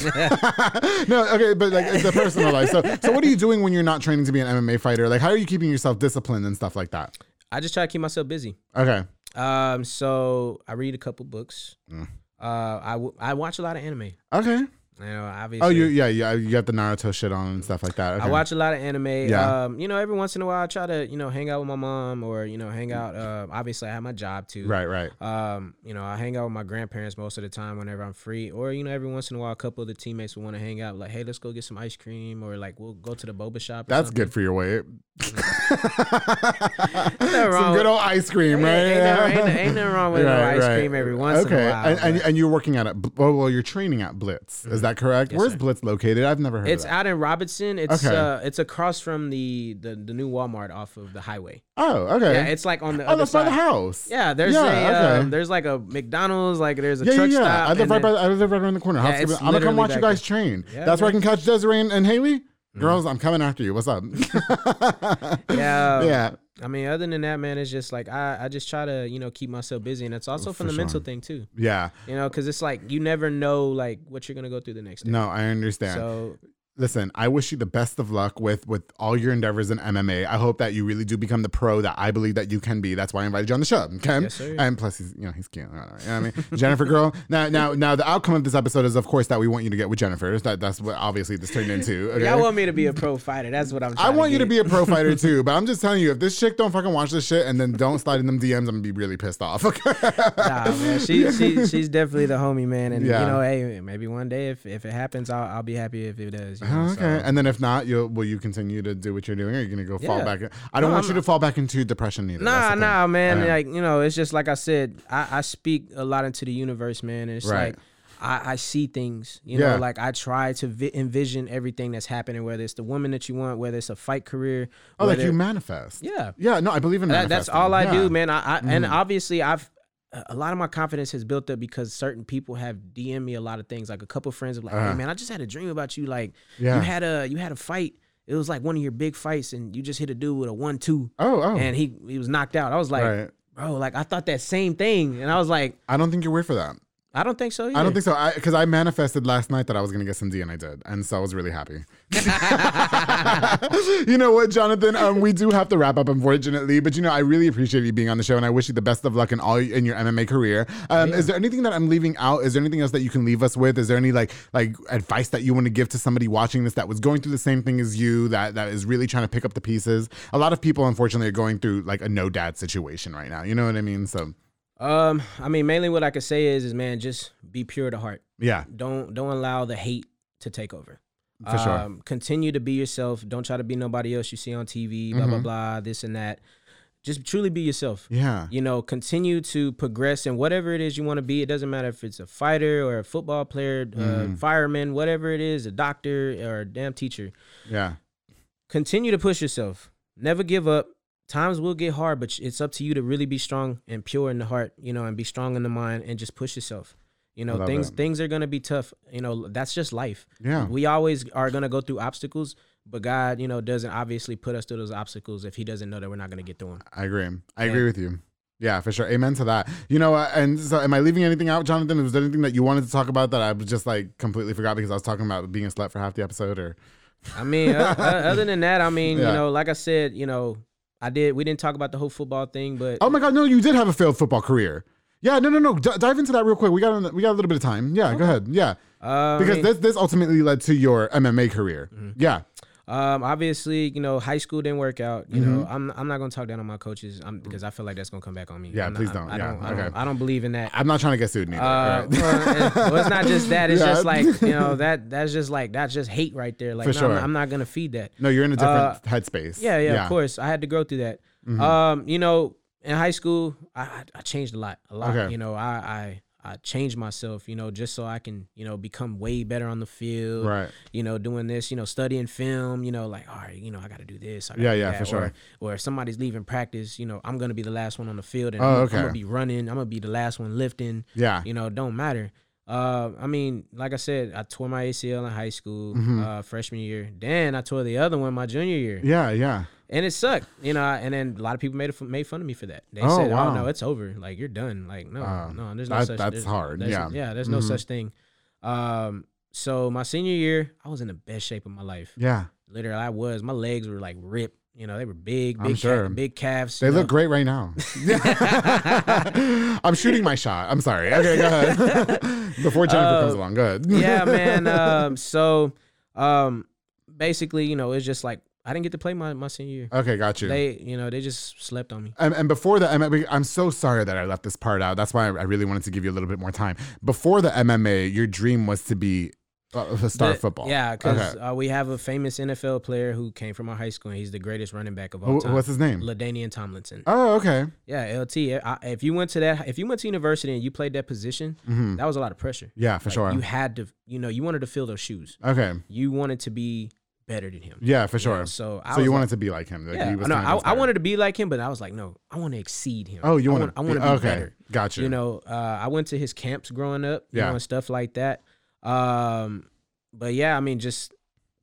(laughs) no, okay, but like it's a personal life. So, so what are you doing when you're not training to be an MMA fighter? Like, how are you keeping yourself disciplined and stuff like that? I just try to keep myself busy. Okay, Um, so I read a couple books. Mm. Uh, I, w- I watch a lot of anime. okay. You know, obviously. Oh, you yeah yeah you got the Naruto shit on and stuff like that. Okay. I watch a lot of anime. Yeah. Um, you know, every once in a while I try to, you know, hang out with my mom or, you know, hang out. Uh, obviously I have my job too. Right, right. Um, you know, I hang out with my grandparents most of the time whenever I'm free. Or, you know, every once in a while a couple of the teammates will want to hang out, like, hey, let's go get some ice cream, or like we'll go to the boba shop. That's something. good for your weight. (laughs) Some wrong good old ice cream, right? Ain't, ain't, nothing- ain't, ain't nothing wrong with (laughs) Right, ice right. cream every once okay. in a while. and, and, and you're working at it. Well, well, you're training at Blitz. Is that correct? Yes, Where's sir. Blitz located? I've never heard It's out in Robinson. It's Okay. uh, it's across from the, the the new Walmart off of the highway. oh, okay. Yeah, it's like on the oh, other that's by the house. Yeah, there's Yeah, a okay. um, there's like a McDonald's, like there's a Yeah, yeah, truck yeah. stop. I live right by. I live right around the corner. Yeah, How's it it's gonna- I'm gonna come watch you guys train. Yeah, That's where I can catch Desiree and, and Haley. Girls, I'm coming after you. What's up? (laughs) yeah, yeah. I mean, other than that, man, it's just like I, I just try to you know keep myself busy, and it's also oh, from For the mental thing too. Yeah. You know, because it's like you never know like what you're gonna go through the next day. No, I understand. So Listen, I wish you the best of luck with with all your endeavors in MMA. I hope that you really do become the pro that I believe that you can be. That's why I invited you on the show. Okay, Yes, sir. and plus he's you know he's cute. You know what I mean, (laughs) Jennifer girl. Now now now the outcome of this episode is of course that we want you to get with Jennifer. That that's what obviously this turned into. (laughs) Okay? y'all want me to be a pro fighter? That's what I'm. I want you to be a pro fighter (laughs) too, but I'm just telling you, if this chick don't fucking watch this shit and then don't slide in them DMs, I'm gonna be really pissed off. Okay. Nah, man, she, she she's definitely the homie, man. And Yeah. you know, hey, maybe one day if, if it happens, I'll I'll be happy if it does. You Oh, okay. so. And then if not, you'll you continue to do what you're doing? Or are you gonna go fall Yeah. back? in- I don't No, want I'm you to fall back into depression either. Nah, nah, man. Okay. Like you know, it's just like I said. I, I speak a lot into the universe, man. And it's Right. like I, I see things. You Yeah. know, like I try to vi- envision everything that's happening. Whether it's the woman that you want, whether it's a fight career. Oh, like you manifest. Yeah. Yeah. No, I believe in That, that's all I Yeah. Do, man. I, I and mm. obviously I've a lot of my confidence has built up because certain people have DM me a lot of things. Like a couple friends have like, Uh-huh. hey man, I just had a dream about you. Like Yeah. you had a you had a fight. It was like one of your big fights, and you just hit a dude with a one two, Oh, oh. and he he was knocked out. I was like, right. bro, like I thought that same thing, and I was like, I don't think you're weird for that. I don't think so. Either. I don't think so. Because I manifested last night that I was gonna get some D and I did, and so I was really happy. (laughs) (laughs) you know what, Jonathan? Um, we do have to wrap up, unfortunately. But you know, I really appreciate you being on the show, and I wish you the best of luck in all in your MMA career. Um, Is there anything that I'm leaving out? Is there anything else that you can leave us with? Is there any like like advice that you want to give to somebody watching this that was going through the same thing as you that that is really trying to pick up the pieces? A lot of people, unfortunately, are going through like a no dad situation right now. You know what I mean? So Um, I mean, mainly what I could say is, is man, just be pure to heart. yeah, Don't don't allow the hate to take over. For sure. Um, continue to be yourself. Don't try to be nobody else you see on TV. Blah blah Mhm. blah. This and that. Just truly be yourself. yeah, You know, continue to progress in whatever it is you want to be. It doesn't matter if it's a fighter or a football player, uh, Mhm. fireman, whatever it is, a doctor or a damn teacher. yeah. Continue to push yourself. Never give up. Times will get hard, but it's up to you to really be strong and pure in the heart, you know, and be strong in the mind and just push yourself. You know, love things it. things are gonna be tough. You know, that's just life. Yeah. We always are gonna go through obstacles, but God, you know, doesn't obviously put us through those obstacles if He doesn't know that we're not gonna get through them. I agree. I Yeah. agree with you. Yeah, for sure. Amen to that. You know, uh, and so am I leaving anything out, Jonathan? Was there anything that you wanted to talk about that I just like completely forgot because I was talking about being a slut for half the episode or? I mean, uh, uh, other than that, I mean, (laughs) Yeah. you know, like I said, you know, I did. We didn't talk about the whole football thing, but Oh my God, no, you did have a failed football career. Yeah, no, no, no. D- dive into that real quick. We got we got a little bit of time. Yeah, go ahead. Yeah, uh, I because mean, this this ultimately led to your MMA career. Mm-hmm. Yeah, Um, obviously, you know, high school didn't work out. You know, I'm I'm not gonna talk down on my coaches um, because I feel like that's gonna come back on me. Mm-hmm. Yeah, I'm please I- don't. I, Yeah, don't. I, okay. don't. I don't believe in that. I'm not trying to get sued neither. Uh, right. well, it- well, it's not just that. It's (laughs) Yeah. just like you know that that's just like that's just hate right there. Like For no, sure. I'm, not, I'm gonna feed that. no, you're in a different uh, headspace. Yeah, yeah, of course. I had to grow through that. Mhm. Um, you know, in high school, I I- I changed a lot, a lot. Okay. You know, I I I changed myself, you know, just so I can, you know, become way better on the field. Right. You know, doing this, you know, studying film, you know, like, all right, you know, I got to do this. Yeah, do yeah, that. for sure. Or, or if somebody's leaving practice, you know, I'm gonna be the last one on the field, and Oh, I'm, okay. I'm gonna be running. I'm gonna be the last one lifting. Yeah. You know, don't matter. Uh, I mean, like I said, I tore my ACL in high school, Mhm. uh, freshman year. Then I tore the other one my junior year Yeah, yeah. And it sucked, you know. And then a lot of people made it, made fun of me for that. They Oh, said, wow. "Oh no, it's over. Like you're done. Like no, Oh, no, there's no that- such. that's hard, there's- yeah. yeah. There's no Mhm. such thing. Um, so my senior year, I was in the best shape of my life. Yeah. Literally, I was. My legs were like ripped. You know, they were big, big, sure. big calves. They you look great right now. (laughs) I'm shooting my shot. I'm sorry. Okay, go ahead. (laughs) Before Jennifer Uh, comes along, go ahead. yeah, man. (laughs) Um, so, um, basically, you know, it's just like I didn't get to play my my senior year. Okay, got you. They, you know, they just slept on me. And, and before the MMA, I'm so sorry that I left this part out. That's why I really wanted to give you a little bit more time. Before the MMA, your dream was to be uh, a star The- football. Yeah, because Okay. uh, we have a famous NFL player who came from our high school, and he's the greatest running back of all time. what's his name? LaDainian Tomlinson. Oh, okay. Yeah, LT. I, if you went to that, if you went to university and you played that position, hmm that was a lot of pressure. Yeah, for Like, sure. You had to, you know, you wanted to fill those shoes. okay. You wanted to be better than him. Yeah, for You sure. know, So I so you like- wanted to be like him. Like yeah, he was no, I, I wanted to be like him, but I was like, no, I want to exceed him. Oh, you want want, I want to be okay. better. Gotcha. You know, uh, I went to his camps growing up, you Yeah. know, and stuff like that. Um, but yeah, I mean, just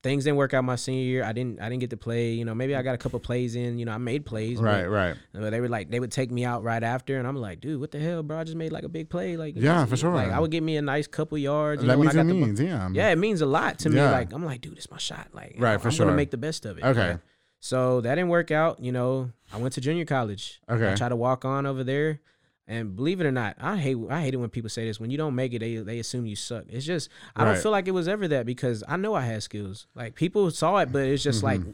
things didn't work out my senior year. I didn't, I didn't get to play. You know, maybe I got a couple plays in. You know, I made plays. but- right, right. but they were like, they would take me out right after, and I'm like, dude, what the hell, bro? I just made like a big play. Like, Yeah, for sure. Like, I would get me a nice couple yards. You that know, means it got the yeah. yeah, it means a lot to me. Like, I'm like, dude, it's my shot. Like, Right, I'm, for I'm sure. gonna make the best of it. Okay. So that didn't work out. You know, I went to junior college. Okay. I tried to walk on over there. And believe it or not, I hate I hate it when people say this. When you don't make it, they they assume you suck. It's just I Right. don't feel like it was ever that because I know I had skills. Like people saw it, but it's just like Mm-hmm.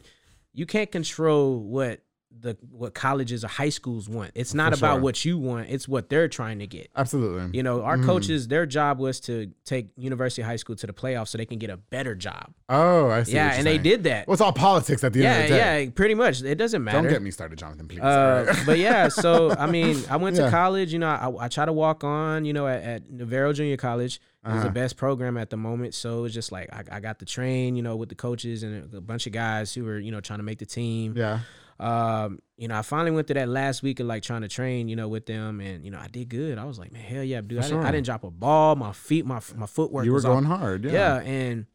you can't control what the what colleges or high schools want. It's not For about sure. what you want. It's what they're trying to get. Absolutely. You know, our Mhm. coaches, their job was to take University High School to the playoffs so they can get a better job. oh, I see. yeah, and they did that. Well, it's all politics at the yeah, end of the day. yeah, pretty much. It doesn't matter. Don't get me started, Jonathan, please. Uh, but yeah, (laughs) so I mean, I went Yeah. to college. You know, I, I try to walk on. You know, at, at Navarro Junior College, it was Uh-huh. the best program at the moment. So it was just like I, I got to train. You know, with the coaches and a bunch of guys who were you know trying to make the team. yeah. Um, you know, I finally went through that last week of like trying to train. You know, with them, and you know, I did good. I was like, man, hell yeah, dude. I, didn't, I didn't drop a ball. My feet, my my footwork. You were off going hard. Yeah. yeah. and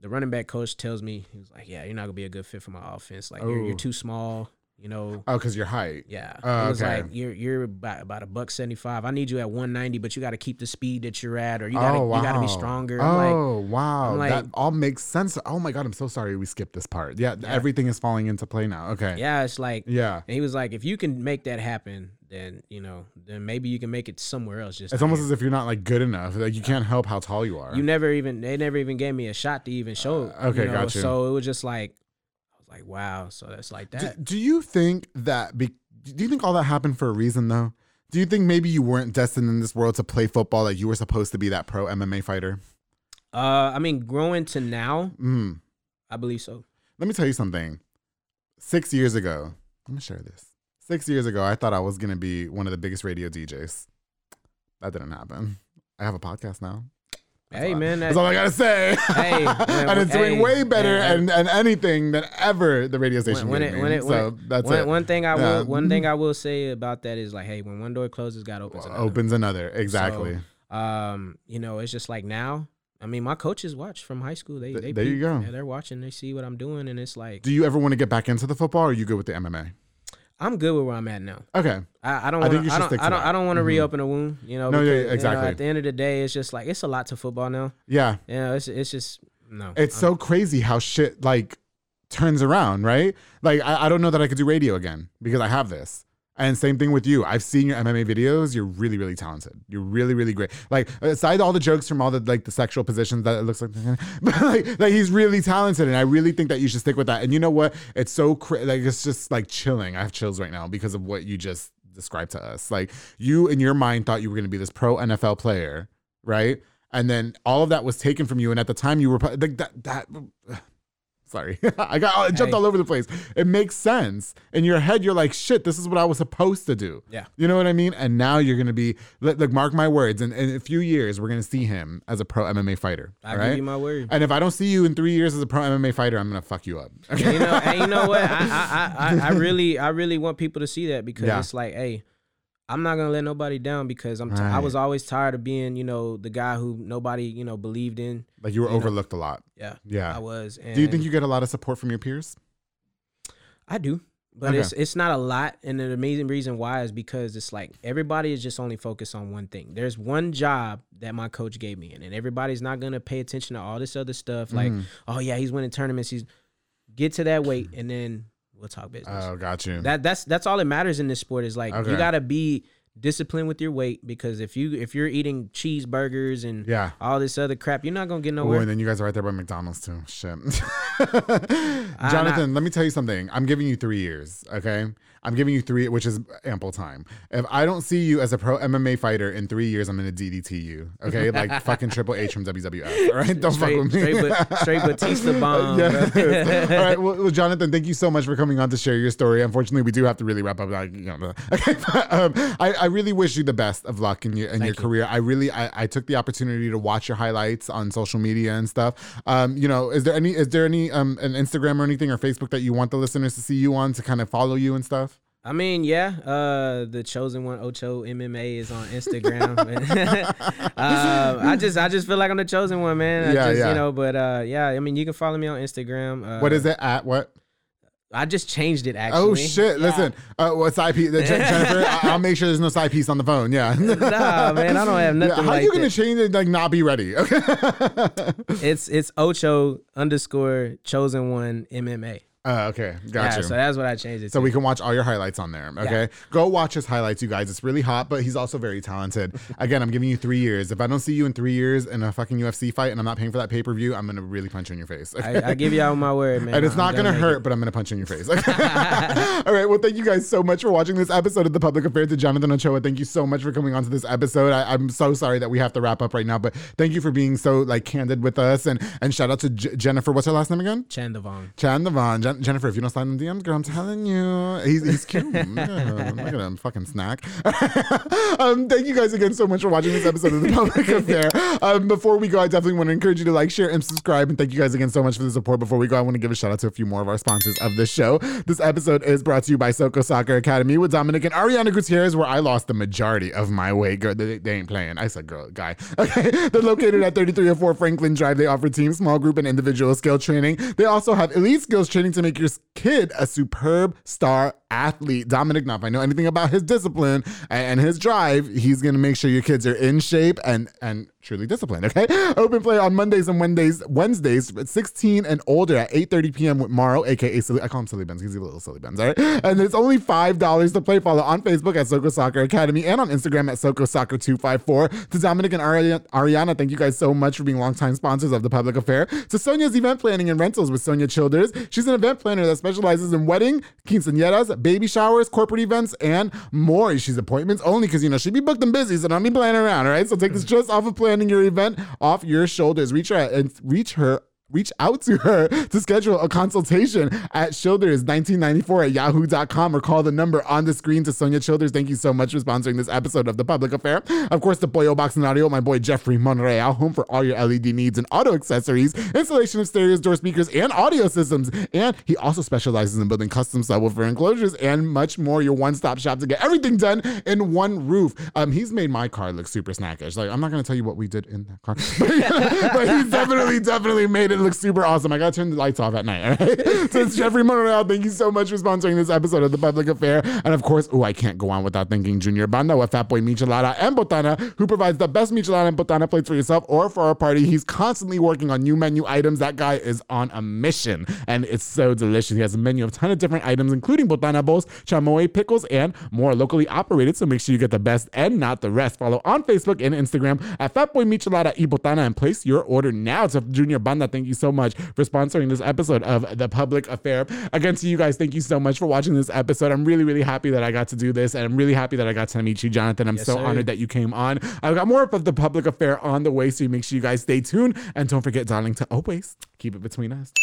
the running back coach tells me he was like, "Yeah, you're not gonna be a good fit for my offense. Like you're, you're too small. You know." Oh, because your height. Yeah, Oh, it was okay. like you're you're about, about a buck seventy five. I need you at one ninety, but you got to keep the speed that you're at, or you got to oh, wow. you got to be stronger. I'm like, Oh, wow. I'm that all makes sense. Oh, my God. I'm so sorry we skipped this part. Yeah, Yeah. Everything is falling into play now. Okay. yeah, it's like, Yeah. and he was like, if you can make that happen, then you know, then maybe you can make it somewhere else. Just It's almost as if you're not like good enough. Like you can't help how tall you are. you never even they never even gave me a shot to even show. Uh, okay, you know? gotcha. So it was just like, was like, wow. So that's like do, that. do you think that? Be, do you think all that happened for a reason though? Do you think maybe you weren't destined in this world to play football? Like you were supposed to be that pro MMA fighter? Uh, I mean, growing to now, Mm. I believe so. Let me tell you something. Six years ago, let me share this. Six years ago, I thought I was gonna be one of the biggest radio DJs. That didn't happen. I have a podcast now. That's hey all- man, that, That's all I gotta say. Hey, (laughs) yeah, and it's doing way better hey, and, and anything than ever the radio station when gave it- when it- when so that's one, it. one thing I Yeah. will one thing I will say about that is like, hey, when one door closes, God opens another. Opens another exactly. Um, you know, it's just like now. I mean, my coaches watch from high school. They Th- they there you go. Yeah, they're watching. They see what I'm doing, and it's like Do you ever want to get back into the football, or are you good with the MMA? I'm good with where I'm at now. Okay. I, I don't. Wanna, you I don't. I don't. I don't want to Mhm. reopen a wound. You know. No, yeah, because, you know, exactly. at the end of the day, it's just like it's a lot to football now. Yeah. Yeah, it's it's just no. It's I'm- so crazy how shit like turns around, right? Like I, I don't know that I could do radio again because I have this. And same thing with you. I've seen your MMA videos. You're really, really talented. You're really, really great. Like aside all the jokes from all the like the sexual positions that it looks like, (laughs) but like, like he's really talented, and I really think that you should stick with that. And you know what? It's so like it's just like chilling. I have chills right now because of what you just described to us. Like you in your mind thought you were going to be this pro NFL player, right? And then all of that was taken from you, and at the time you were like that. That Sorry, (laughs) I got I jumped Hey. all over the place. It makes sense in your head. You're like, shit, this is what I was supposed to do. Yeah. you know what I mean. And now you're gonna be. Look, look, mark my words. In, in a few years, we're gonna see him as a pro MMA fighter. I give you my word. And if I don't see you in three years as a pro MMA fighter, I'm gonna fuck you up. And you know, and you know what? I, I, I, I- I (laughs) really, I really want people to see that because Yeah. it's like, hey, I'm not gonna let nobody down because I'm. T- I Right. was always tired of being, you know, the guy who nobody, you know, believed in. Like you were You know. overlooked a lot. Yeah, Yeah. I was. And Do you think you get a lot of support from your peers? I do, but Okay. it's it's not a lot, and the amazing reason why is because it's like everybody is just only focused on one thing. There's one job that my coach gave me, and, and everybody's not gonna pay attention to all this other stuff. Like, Mhm. oh yeah, he's winning tournaments. He's get to that weight, and then we'll talk business. Oh, got you. That that's that's all that matters in this sport is like Okay. you gotta be disciplined with your weight because if you if you're eating cheeseburgers and yeah. all this other crap, you're not gonna get nowhere. and then you guys are right there by McDonald's too. Shit. (laughs) Jonathan, let me tell you something. I'm giving you three years, okay? I'm giving you three, which is ample time. If I don't see you as a pro MMA fighter in three years, I'm gonna DDT you, okay? (laughs) Like fucking Triple H from WWF, all right? Don't straight, fuck with me. straight, but, straight Batista (laughs) bomb. Yes. All right. Well, well, Jonathan, thank you so much for coming on to share your story. Unfortunately, we do have to really wrap up. Like, you know, okay, but, um, I, I really wish you the best of luck in your in your you. career. I really I, I took the opportunity to watch your highlights on social media and stuff. Um, you know, is there any is there any um an Instagram or anything or Facebook that you want the listeners to see you on to kind of follow you and stuff? I mean, yeah, uh, the chosen one Ocho MMA is on Instagram. (laughs) (laughs) uh, I just I just feel like I'm the chosen one, man. I Yeah, just, yeah. You know, but uh, yeah, I mean, you can follow me on Instagram. Uh, What is it at what? I just changed it actually. Oh shit! Yeah. Listen, uh, what's side piece? Jen- (laughs) Jennifer, I- I'll make sure there's no side piece on the phone. Yeah. Nah, man, I don't have (laughs) nothing Yeah, how like you gonna that. change it? Like not be ready? Okay. (laughs) It's it's Ocho underscore chosen one MMA. Uh, okay, Yeah, gotcha. so that's what I changed it So to. we can watch all your highlights on there. Okay. Go watch his highlights, you guys. It's really hot, but he's also very talented. (laughs) Again, I'm giving you three years. If I don't see you in three years in a fucking UFC fight and I'm not paying for that pay per view, I'm gonna really punch you in your face. Okay? I, I give y'all my word, man. and it's not gonna hurt, it. but I'm gonna punch you in your face. (laughs) Okay? (laughs) All right. Well, thank you guys so much for watching this episode of the Public Affair to Jonathan Ochoa. Thank you so much for coming on to this episode. I, I'm so sorry that we have to wrap up right now, but thank you for being so like candid with us. And and shout out to J- Jennifer. What's her last name again? Chandavon. Chan Devon. Jen- Jennifer, if you don't slide in the DMs, girl, I'm telling you. He's, he's cute. Look at him. Fucking snack. (laughs) um, thank you guys again so much for watching this episode of The Public Affair. Um, before we go, I definitely want to encourage you to like, share, and subscribe. And thank you guys again so much for the support. Before we go, I want to give a shout out to a few more of our sponsors of this show. This episode is brought to you by Soko Soccer Academy with Dominic and Ariana Gutierrez, where I lost the majority of my weight. Girl, they, they ain't playing. I said, girl, guy. (laughs) Okay. They're located at 3304 Franklin Drive. They offer team, small group, and individual skill training. They also have elite skills training to make your kid a superb star athlete. Dominic, if I know anything about his discipline and his drive, he's gonna make sure your kids are in shape and and truly disciplined. Okay. (laughs) Open play on Mondays and Wednesdays, Wednesdays, at 16 and older at 8:30 p.m. with Morrow, aka Silly. I call him Silly Benz. He's a little Silly Benz. All right. And it's only five dollars to play. Follow on Facebook at Soko Soccer Academy and on Instagram at Soko Soccer 254. To Dominic and Ari- Ariana, thank you guys so much for being longtime sponsors of the Public Affair. To Sonia's event planning and rentals with Sonia Childers. She's an event planner that specializes in wedding, quinceañeras, baby showers, corporate events, and more. She's appointments only because you know she'd be booked and busy, so don't be playing around. All right. So take the mm. stress off of planning your event off your shoulders. Reach her and reach her reach out to her (laughs) to schedule a consultation at Childers1994 at yahoo.com or call the number on the screen to Sonia Childers. Thank you so much for sponsoring this episode of The Public Affair. Of course, the Pollo Box and Audio, my boy Jeffrey Monreal, home for all your LED needs and auto accessories, installation of stereos, door speakers, and audio systems. And he also specializes in building custom subwoofer enclosures and much more. Your one-stop shop to get everything done in one roof. Um, he's made my car look super snackish. Like, I'm not going to tell you what we did in that car, (laughs) but, but he's definitely, definitely made it look super awesome. I got to turn the lights off at night. (laughs) All right. (laughs) So it's Jeffrey Monreal. Thank you so much for sponsoring this episode of The Public Affair. And of course, oh, I can't go on without thanking Junior Banda with Fat Boy Michelada and Botana, who provides the best Michelada and Botana plates for yourself or for our party. He's constantly working on new menu items. That guy is on a mission, and it's so delicious. He has a menu of a ton of different items, including Botana bowls, chamoy pickles, and more locally operated. So make sure you get the best and not the rest. Follow on Facebook and Instagram at Fatboy Michelada y Botana and place your order now. To Junior Banda, thank thank you so much for sponsoring this episode of The Public Affair. Again, to you guys, thank you so much for watching this episode. I'm really, really happy that I got to do this, and I'm really happy that I got to meet you, Jonathan. I'm yes, so sir. honored that you came on. I've got more of The Public Affair on the way, so you make sure you guys stay tuned. And don't forget, darling, to always keep it between us. (laughs)